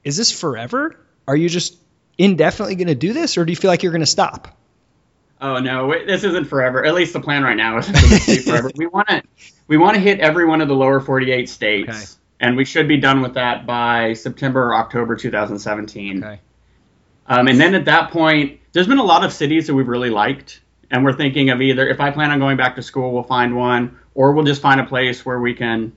is this forever? Are you just indefinitely going to do this, or do you feel like you're going to stop? Oh no, this isn't forever. At least the plan right now isn't going to be forever. We want to we want to hit every one of the lower 48 states, Okay. and we should be done with that by September or October 2017. Okay. Um, and then at that point, there's been a lot of cities that we've really liked, and we're thinking of either if I plan on going back to school, we'll find one, or we'll just find a place where we can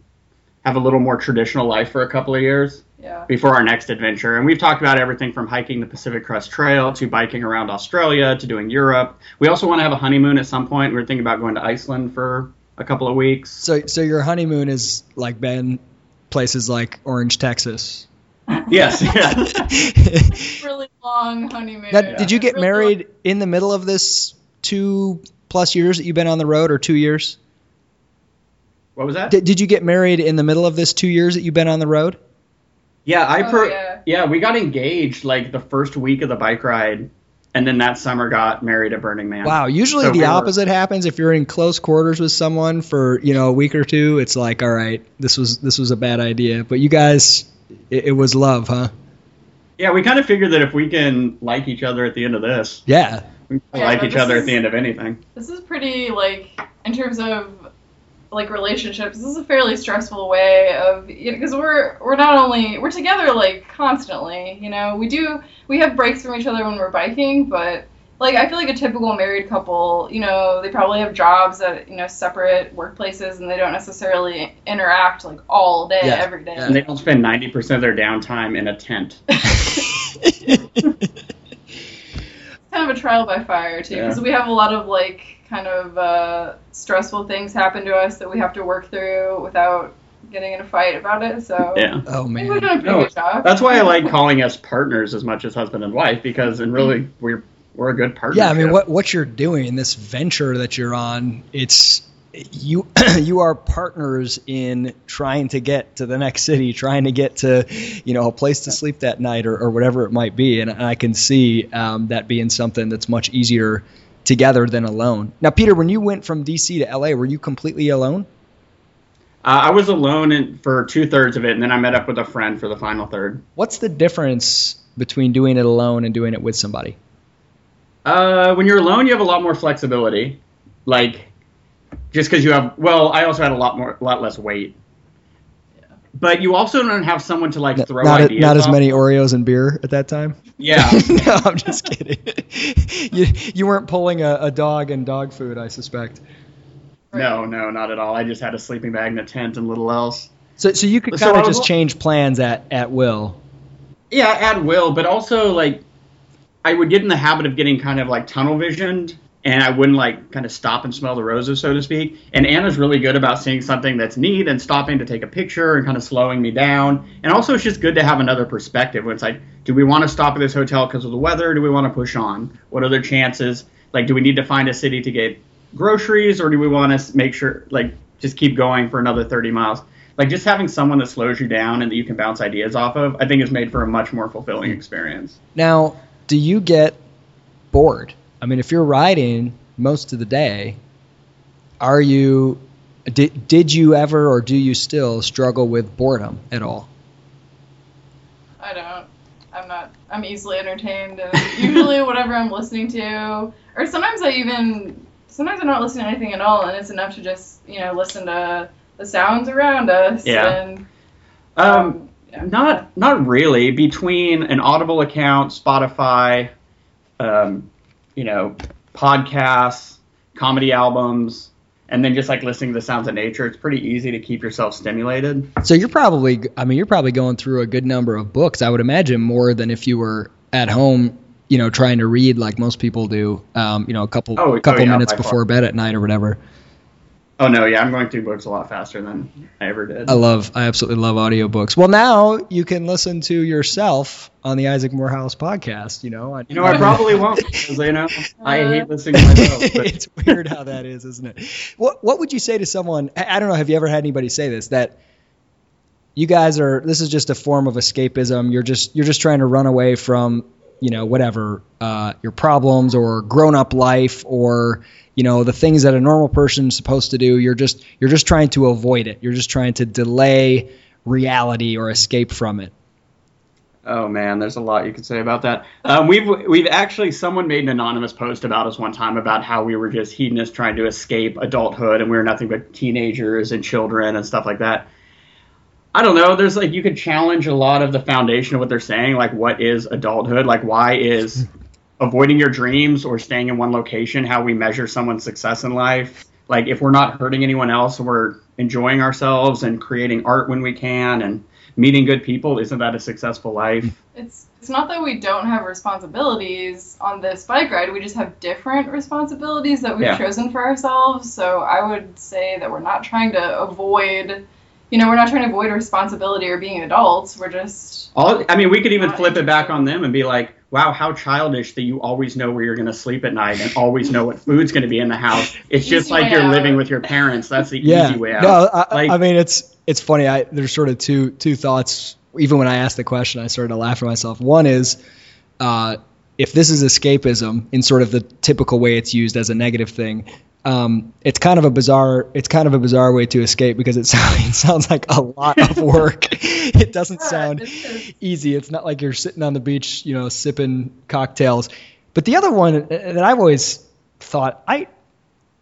have a little more traditional life for a couple of years yeah. before our next adventure. And we've talked about everything from hiking the Pacific Crest Trail to biking around Australia to doing Europe. We also want to have a honeymoon at some point. We're thinking about going to Iceland for a couple of weeks. So, so your honeymoon is like been places like Orange, Texas. Yes, [LAUGHS] yeah. Really long honeymoon. Now, did you get Really married in the middle of this two plus years that you've been on the road, or two years? What was that? Did, did you get married in the middle of this two years that you've been on the road? Yeah, I Oh, per- yeah. yeah, we got engaged like the first week of the bike ride, and then that summer got married at Burning Man. Wow. Usually So the we were- opposite happens. If you're in close quarters with someone for you know a week or two, it's like, all right, this was this was a bad idea. But you guys, it, it was love, huh? Yeah, we kind of figured that if we can like each other at the end of this, Yeah. We Yeah, like each other is- at the end of anything. This is pretty like in terms of like relationships. This is a fairly stressful way of because we're we're not only we're together like constantly. You know, we do we have breaks from each other when we're biking, but like I feel like a typical married couple, you know, they probably have jobs at you know separate workplaces and they don't necessarily interact like all day Yeah, every day. And they don't spend ninety percent of their downtime in a tent. [LAUGHS] [LAUGHS] kind of a trial by fire too Yeah. because we have a lot of like kind of uh, stressful things happen to us that we have to work through without getting in a fight about it so Yeah. Oh I think we've man. a pretty No, good job That's why I like [LAUGHS] calling us partners as much as husband and wife because, and really, we're we're a good partner. Yeah, I mean, what what you're doing, in this venture that you're on, it's you [CLEARS THROAT] you are partners in trying to get to the next city, trying to get to you know a place to sleep that night or, or whatever it might be, and I can see um, that being something that's much easier together than alone. Now, Peter, when you went from DC to LA, were you completely alone? Uh, I was alone in, for two thirds of it, and then I met up with a friend for the final third. What's the difference between doing it alone and doing it with somebody? Uh, when you're alone, you have a lot more flexibility. Like, just because you have, well, I also had a lot more, a lot less weight. But you also don't have someone to like throw not, ideas. not as many Oreos and beer at that time. Yeah. [LAUGHS] no, I'm just kidding. [LAUGHS] you, you weren't pulling a, a dog and dog food, I suspect. No, no, not at all. I just had a sleeping bag and a tent and little else. So, so you could kind of just change plans at, at will. Yeah, at will, but also like I would get in the habit of getting kind of like tunnel visioned and I wouldn't like kind of stop and smell the roses, so to speak. And Anna's really good about seeing something that's neat and stopping to take a picture and kind of slowing me down. And also, it's just good to have another perspective it's like, do we want to stop at this hotel because of the weather? Do we want to push on? What are their chances? Like, do we need to find a city to get groceries or do we want to make sure, like, just keep going for another 30 miles? Like, just having someone that slows you down and that you can bounce ideas off of, I think is made for a much more fulfilling experience. Now, do you get bored? I mean, if you're riding most of the day, are you did, did you ever or do you still struggle with boredom at all? I don't. I'm not. I'm easily entertained, and usually [LAUGHS] whatever I'm listening to, or sometimes I even sometimes I'm not listening to anything at all, and it's enough to just you know listen to the sounds around us. Yeah. And, Um, yeah. Not not really. Between an Audible account, Spotify, um, you know, podcasts, comedy albums, and then just like listening to the sounds of nature, it's pretty easy to keep yourself stimulated. So you're probably I mean, you're probably going through a good number of books. I would imagine more than if you were at home, you know, trying to read like most people do. Um, you know, a couple Oh, oh, couple yeah, minutes before far. bed at night or whatever. Oh no, yeah, I'm going through books a lot faster than I ever did. I love, I absolutely love audiobooks. Well, now you can listen to yourself on the Isaac Morehouse podcast. You know, you know, I probably won't [LAUGHS] because you know I uh, hate listening to myself. [LAUGHS] But. it's weird how that is, isn't it? What What would you say to someone? I don't know. Have you ever had anybody say this that? You guys are. This is just a form of escapism. You're just you're just trying to run away from you know whatever uh, your problems or grown up life or you know the things that a normal person is supposed to do you're just you're just trying to avoid it. You're just trying to delay reality or escape from it. Oh man there's a lot you could say about that. Um, we've we've actually someone made an anonymous post about us one time about how we were just hedonists trying to escape adulthood and we were nothing but teenagers and children and stuff like that I don't know. There's like you could challenge a lot of the foundation of what they're saying. Like, what is adulthood? Like, why is avoiding your dreams or staying in one location how we measure someone's success in life? Like, if we're not hurting anyone else, we're enjoying ourselves and creating art when we can and meeting good people. Isn't that a successful life? It's it's not that we don't have responsibilities on this bike ride. We just have different responsibilities that we've yeah. chosen for ourselves. So I would say that we're not trying to avoid you know, we're not trying to avoid responsibility or being adults. We're just. All, I mean, we could even flip it back on them and be like, wow, how childish that you always know where you're going to sleep at night and always know what food's going to be in the house. It's easy just like you're out. living with your parents. That's the yeah. easy way out. No, I, like, I mean, it's it's funny. I, there's sort of two two thoughts. Even when I asked the question, I started to laugh at myself. One is, uh, if this is escapism in sort of the typical way it's used as a negative thing, um, it's kind of a bizarre it's kind of a bizarre way to escape because it, [LAUGHS] sounds, it sounds like a lot of [LAUGHS] work. it doesn't sound easy. It's not like you're sitting on the beach, you know, sipping cocktails. But the other one that I've always thought I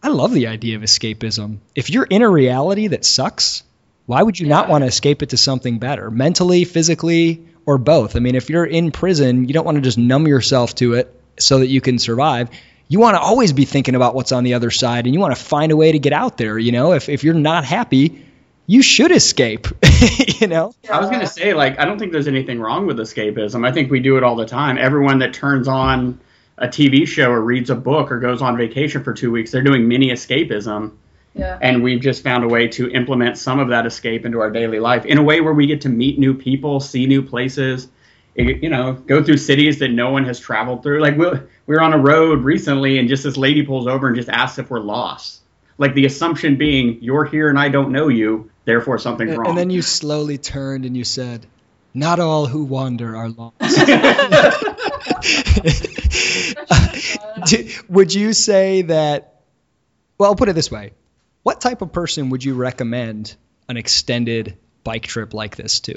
I love the idea of escapism. If you're in a reality that sucks, why would you yeah. not want to escape it to something better, mentally, physically, or both? I mean, if you're in prison, you don't want to just numb yourself to it so that you can survive you want to always be thinking about what's on the other side and you want to find a way to get out there. You know, if, if you're not happy, you should escape, [LAUGHS] you know? I was going to say, like, I don't think there's anything wrong with escapism. I think we do it all the time. Everyone that turns on a TV show or reads a book or goes on vacation for two weeks, they're doing mini escapism. Yeah. And we've just found a way to implement some of that escape into our daily life in a way where we get to meet new people, see new places, you know, go through cities that no one has traveled through. Like we we were on a road recently, and just this lady pulls over and just asks if we're lost. Like the assumption being, you're here and I don't know you, therefore something's wrong. And then you slowly turned and you said, "Not all who wander are lost." [LAUGHS] [LAUGHS] would you say that? Well, I'll put it this way: What type of person would you recommend an extended bike trip like this to?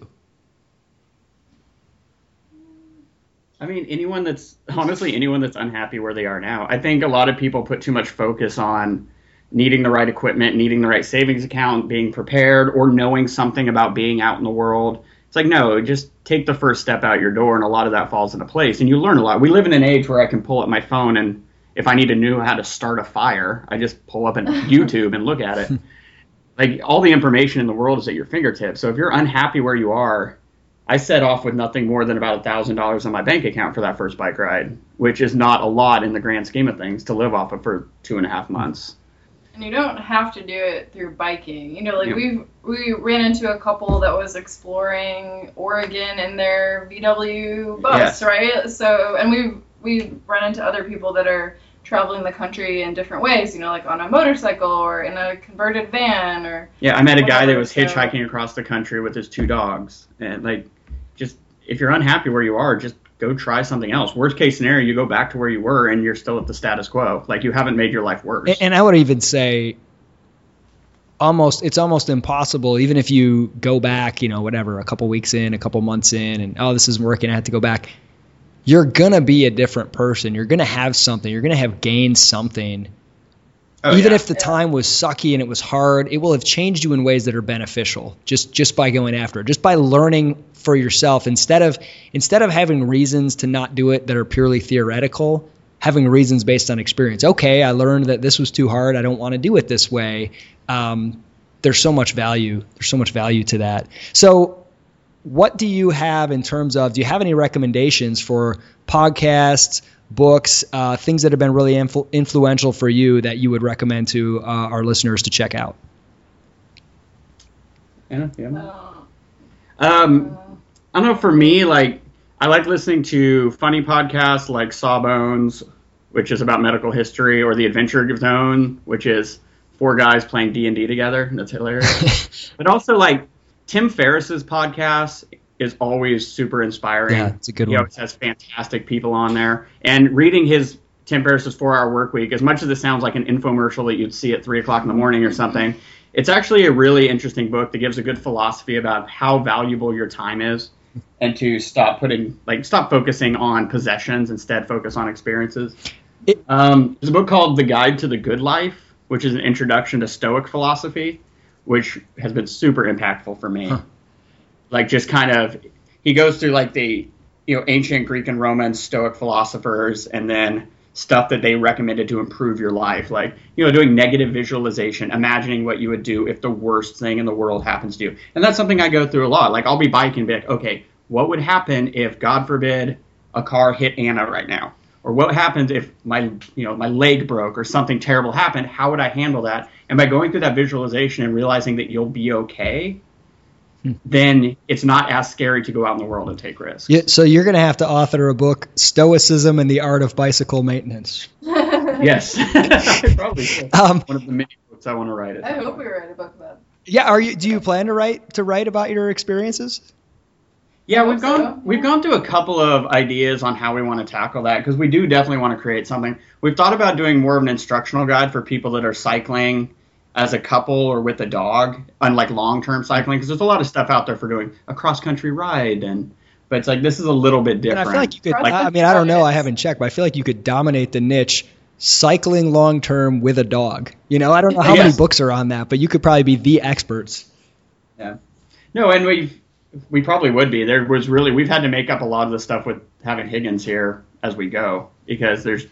I mean, anyone that's honestly anyone that's unhappy where they are now. I think a lot of people put too much focus on needing the right equipment, needing the right savings account, being prepared, or knowing something about being out in the world. It's like, no, just take the first step out your door, and a lot of that falls into place. And you learn a lot. We live in an age where I can pull up my phone, and if I need to know how to start a fire, I just pull up on [LAUGHS] YouTube and look at it. [LAUGHS] like, all the information in the world is at your fingertips. So if you're unhappy where you are, I set off with nothing more than about a thousand dollars on my bank account for that first bike ride, which is not a lot in the grand scheme of things to live off of for two and a half months. And you don't have to do it through biking. You know, like we we ran into a couple that was exploring Oregon in their VW bus, yeah. right? So, and we we run into other people that are traveling the country in different ways, you know, like on a motorcycle or in a converted van or Yeah, I met a guy that was hitchhiking across the country with his two dogs and like if you're unhappy where you are, just go try something else. Worst case scenario, you go back to where you were and you're still at the status quo. Like you haven't made your life worse. And, I would even say almost it's almost impossible even if you go back, you know, whatever, a couple weeks in, a couple months in and oh, this isn't working, I have to go back. You're going to be a different person. You're going to have something. You're going to have gained something Oh, Even yeah. if the time was sucky and it was hard, it will have changed you in ways that are beneficial just just by going after it, just by learning for yourself instead of instead of having reasons to not do it that are purely theoretical, having reasons based on experience. Okay, I learned that this was too hard. I don't want to do it this way. Um, there's so much value. There's so much value to that. So, what do you have in terms of? Do you have any recommendations for podcasts? Books, uh, things that have been really influ- influential for you that you would recommend to uh, our listeners to check out? Yeah, yeah. Um, I don't know. For me, like I like listening to funny podcasts like Sawbones, which is about medical history, or The Adventure Zone, which is four guys playing D and D together. That's hilarious. [LAUGHS] but also like Tim Ferriss's podcast is always super inspiring. Yeah, it's a good he one. always has fantastic people on there, and reading his Tim Ferriss's Four Hour Work Week, as much as it sounds like an infomercial that you'd see at three o'clock in the morning or something, it's actually a really interesting book that gives a good philosophy about how valuable your time is, and to stop putting like stop focusing on possessions, instead focus on experiences. It- um, there's a book called The Guide to the Good Life, which is an introduction to Stoic philosophy, which has been super impactful for me. Huh. Like just kind of he goes through like the you know ancient Greek and Roman Stoic philosophers, and then stuff that they recommended to improve your life, like you know doing negative visualization, imagining what you would do if the worst thing in the world happens to you, and that's something I go through a lot. Like I'll be biking, and be like, okay, what would happen if God forbid a car hit Anna right now? Or what happens if my you know my leg broke or something terrible happened? How would I handle that? And by going through that visualization and realizing that you'll be okay, then it's not as scary to go out in the world and take risks. Yeah, so you're going to have to author a book, Stoicism and the Art of Bicycle Maintenance. [LAUGHS] Yes, [LAUGHS] I probably. Um, One of the many books I want to write. Is I hope we write a book about. yeah, are you? Do you plan to write to write about your experiences? Yeah, we've gone so. we've gone through a couple of ideas on how we want to tackle that because we do definitely want to create something. We've thought about doing more of an instructional guide for people that are cycling as a couple or with a dog, unlike long term cycling, because there's a lot of stuff out there for doing a cross country ride and. But it's like this is a little bit And different. I feel like you could. Like- I mean, I don't know. I haven't checked, but I feel like you could dominate the niche cycling long term with a dog. You know, I don't know how many books are on that, but you could probably be the experts. Yeah. No, and we we probably would be. There was really we've had to make up a lot of the stuff with having Higgles here as we go because there's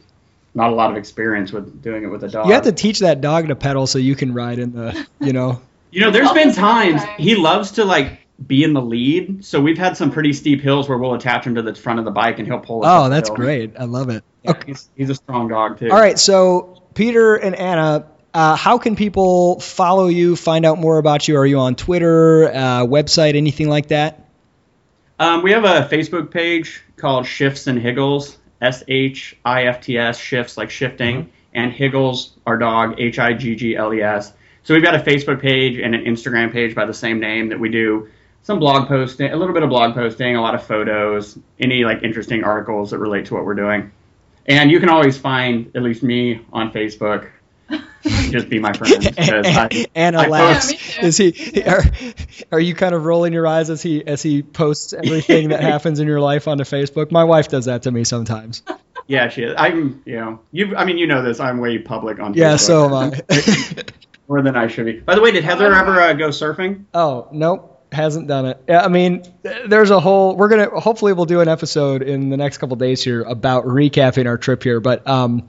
not a lot of experience with doing it with a dog. You have to teach that dog to pedal so you can ride in the. You know. [LAUGHS] You know, there's been times he loves to like be in the lead. So we've had some pretty steep hills where we'll attach him to the front of the bike and he'll pull us. Oh, that's hill. great. I love it. Yeah, Okay. he's, he's a strong dog too. All right, so Peter and Anna, uh, how can people follow you, find out more about you? Are you on Twitter, uh, website, anything like that? Um, we have a Facebook page called Shifts and Higgles. S H I F T S shifts like shifting, Mm-hmm. and Higgles our dog H I G G L E S. So we've got a Facebook page and an Instagram page by the same name that we do some blog posting, a little bit of blog posting, a lot of photos, any like interesting articles that relate to what we're doing. And you can always find at least me on Facebook. Just be my friend. [LAUGHS] because I- Anna I laughs. Yeah. Is he? Are, are you kind of rolling your eyes as he as he posts everything that [LAUGHS] happens in your life onto Facebook? My wife does that to me sometimes. [LAUGHS] Yeah, she is. I'm, you know, you. I mean, you know this. I'm way public on. Yeah, Facebook. so am I. More than I should be. By the way, did Heather ever uh, go surfing? Oh, nope, hasn't done it. I mean, there's a whole. We're gonna hopefully we'll do an episode in the next couple days here about recapping our trip here, but um,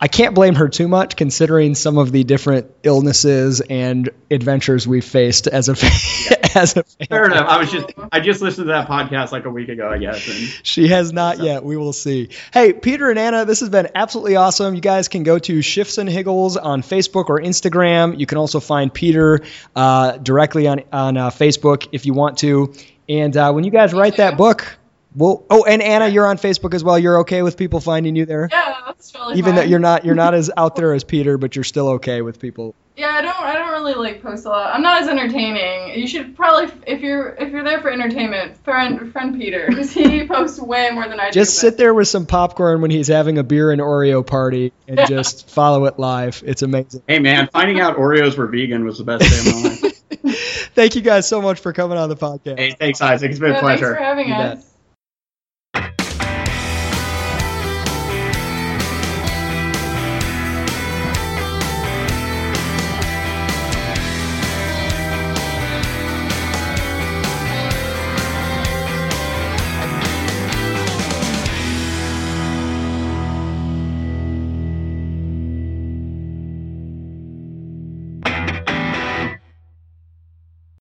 I can't blame her too much considering some of the different illnesses and adventures we've faced as a [LAUGHS] as a family. Fair enough. I was just. I just listened to that podcast like a week ago, I guess. She has not yet. We will see. Hey, Peter and Anna, this has been absolutely awesome. You guys can go to Shifts and Higgles on Facebook or Instagram. You can also find Peter uh, directly on on uh, Facebook if you want to. And uh, when you guys write that book, we'll. Oh, and Anna, you're on Facebook as well. You're okay with people finding you there, Yeah, that's totally even fine. though you're not you're not as [LAUGHS] out there as Peter, but you're still okay with people. Yeah, I don't. I don't really like post a lot. I'm not as entertaining. You should probably, if you're if you're there for entertainment, friend friend Peter, because he [LAUGHS] posts way more than I do. Just but- sit there with some popcorn when he's having a beer and Oreo party, and Yeah. just follow it live. It's amazing. hey, man, finding out Oreos were vegan was the best day of my life. [LAUGHS] Thank you guys so much for coming on the podcast. hey, thanks, Isaac. It's been a Yeah, thanks pleasure. for having You us. bet.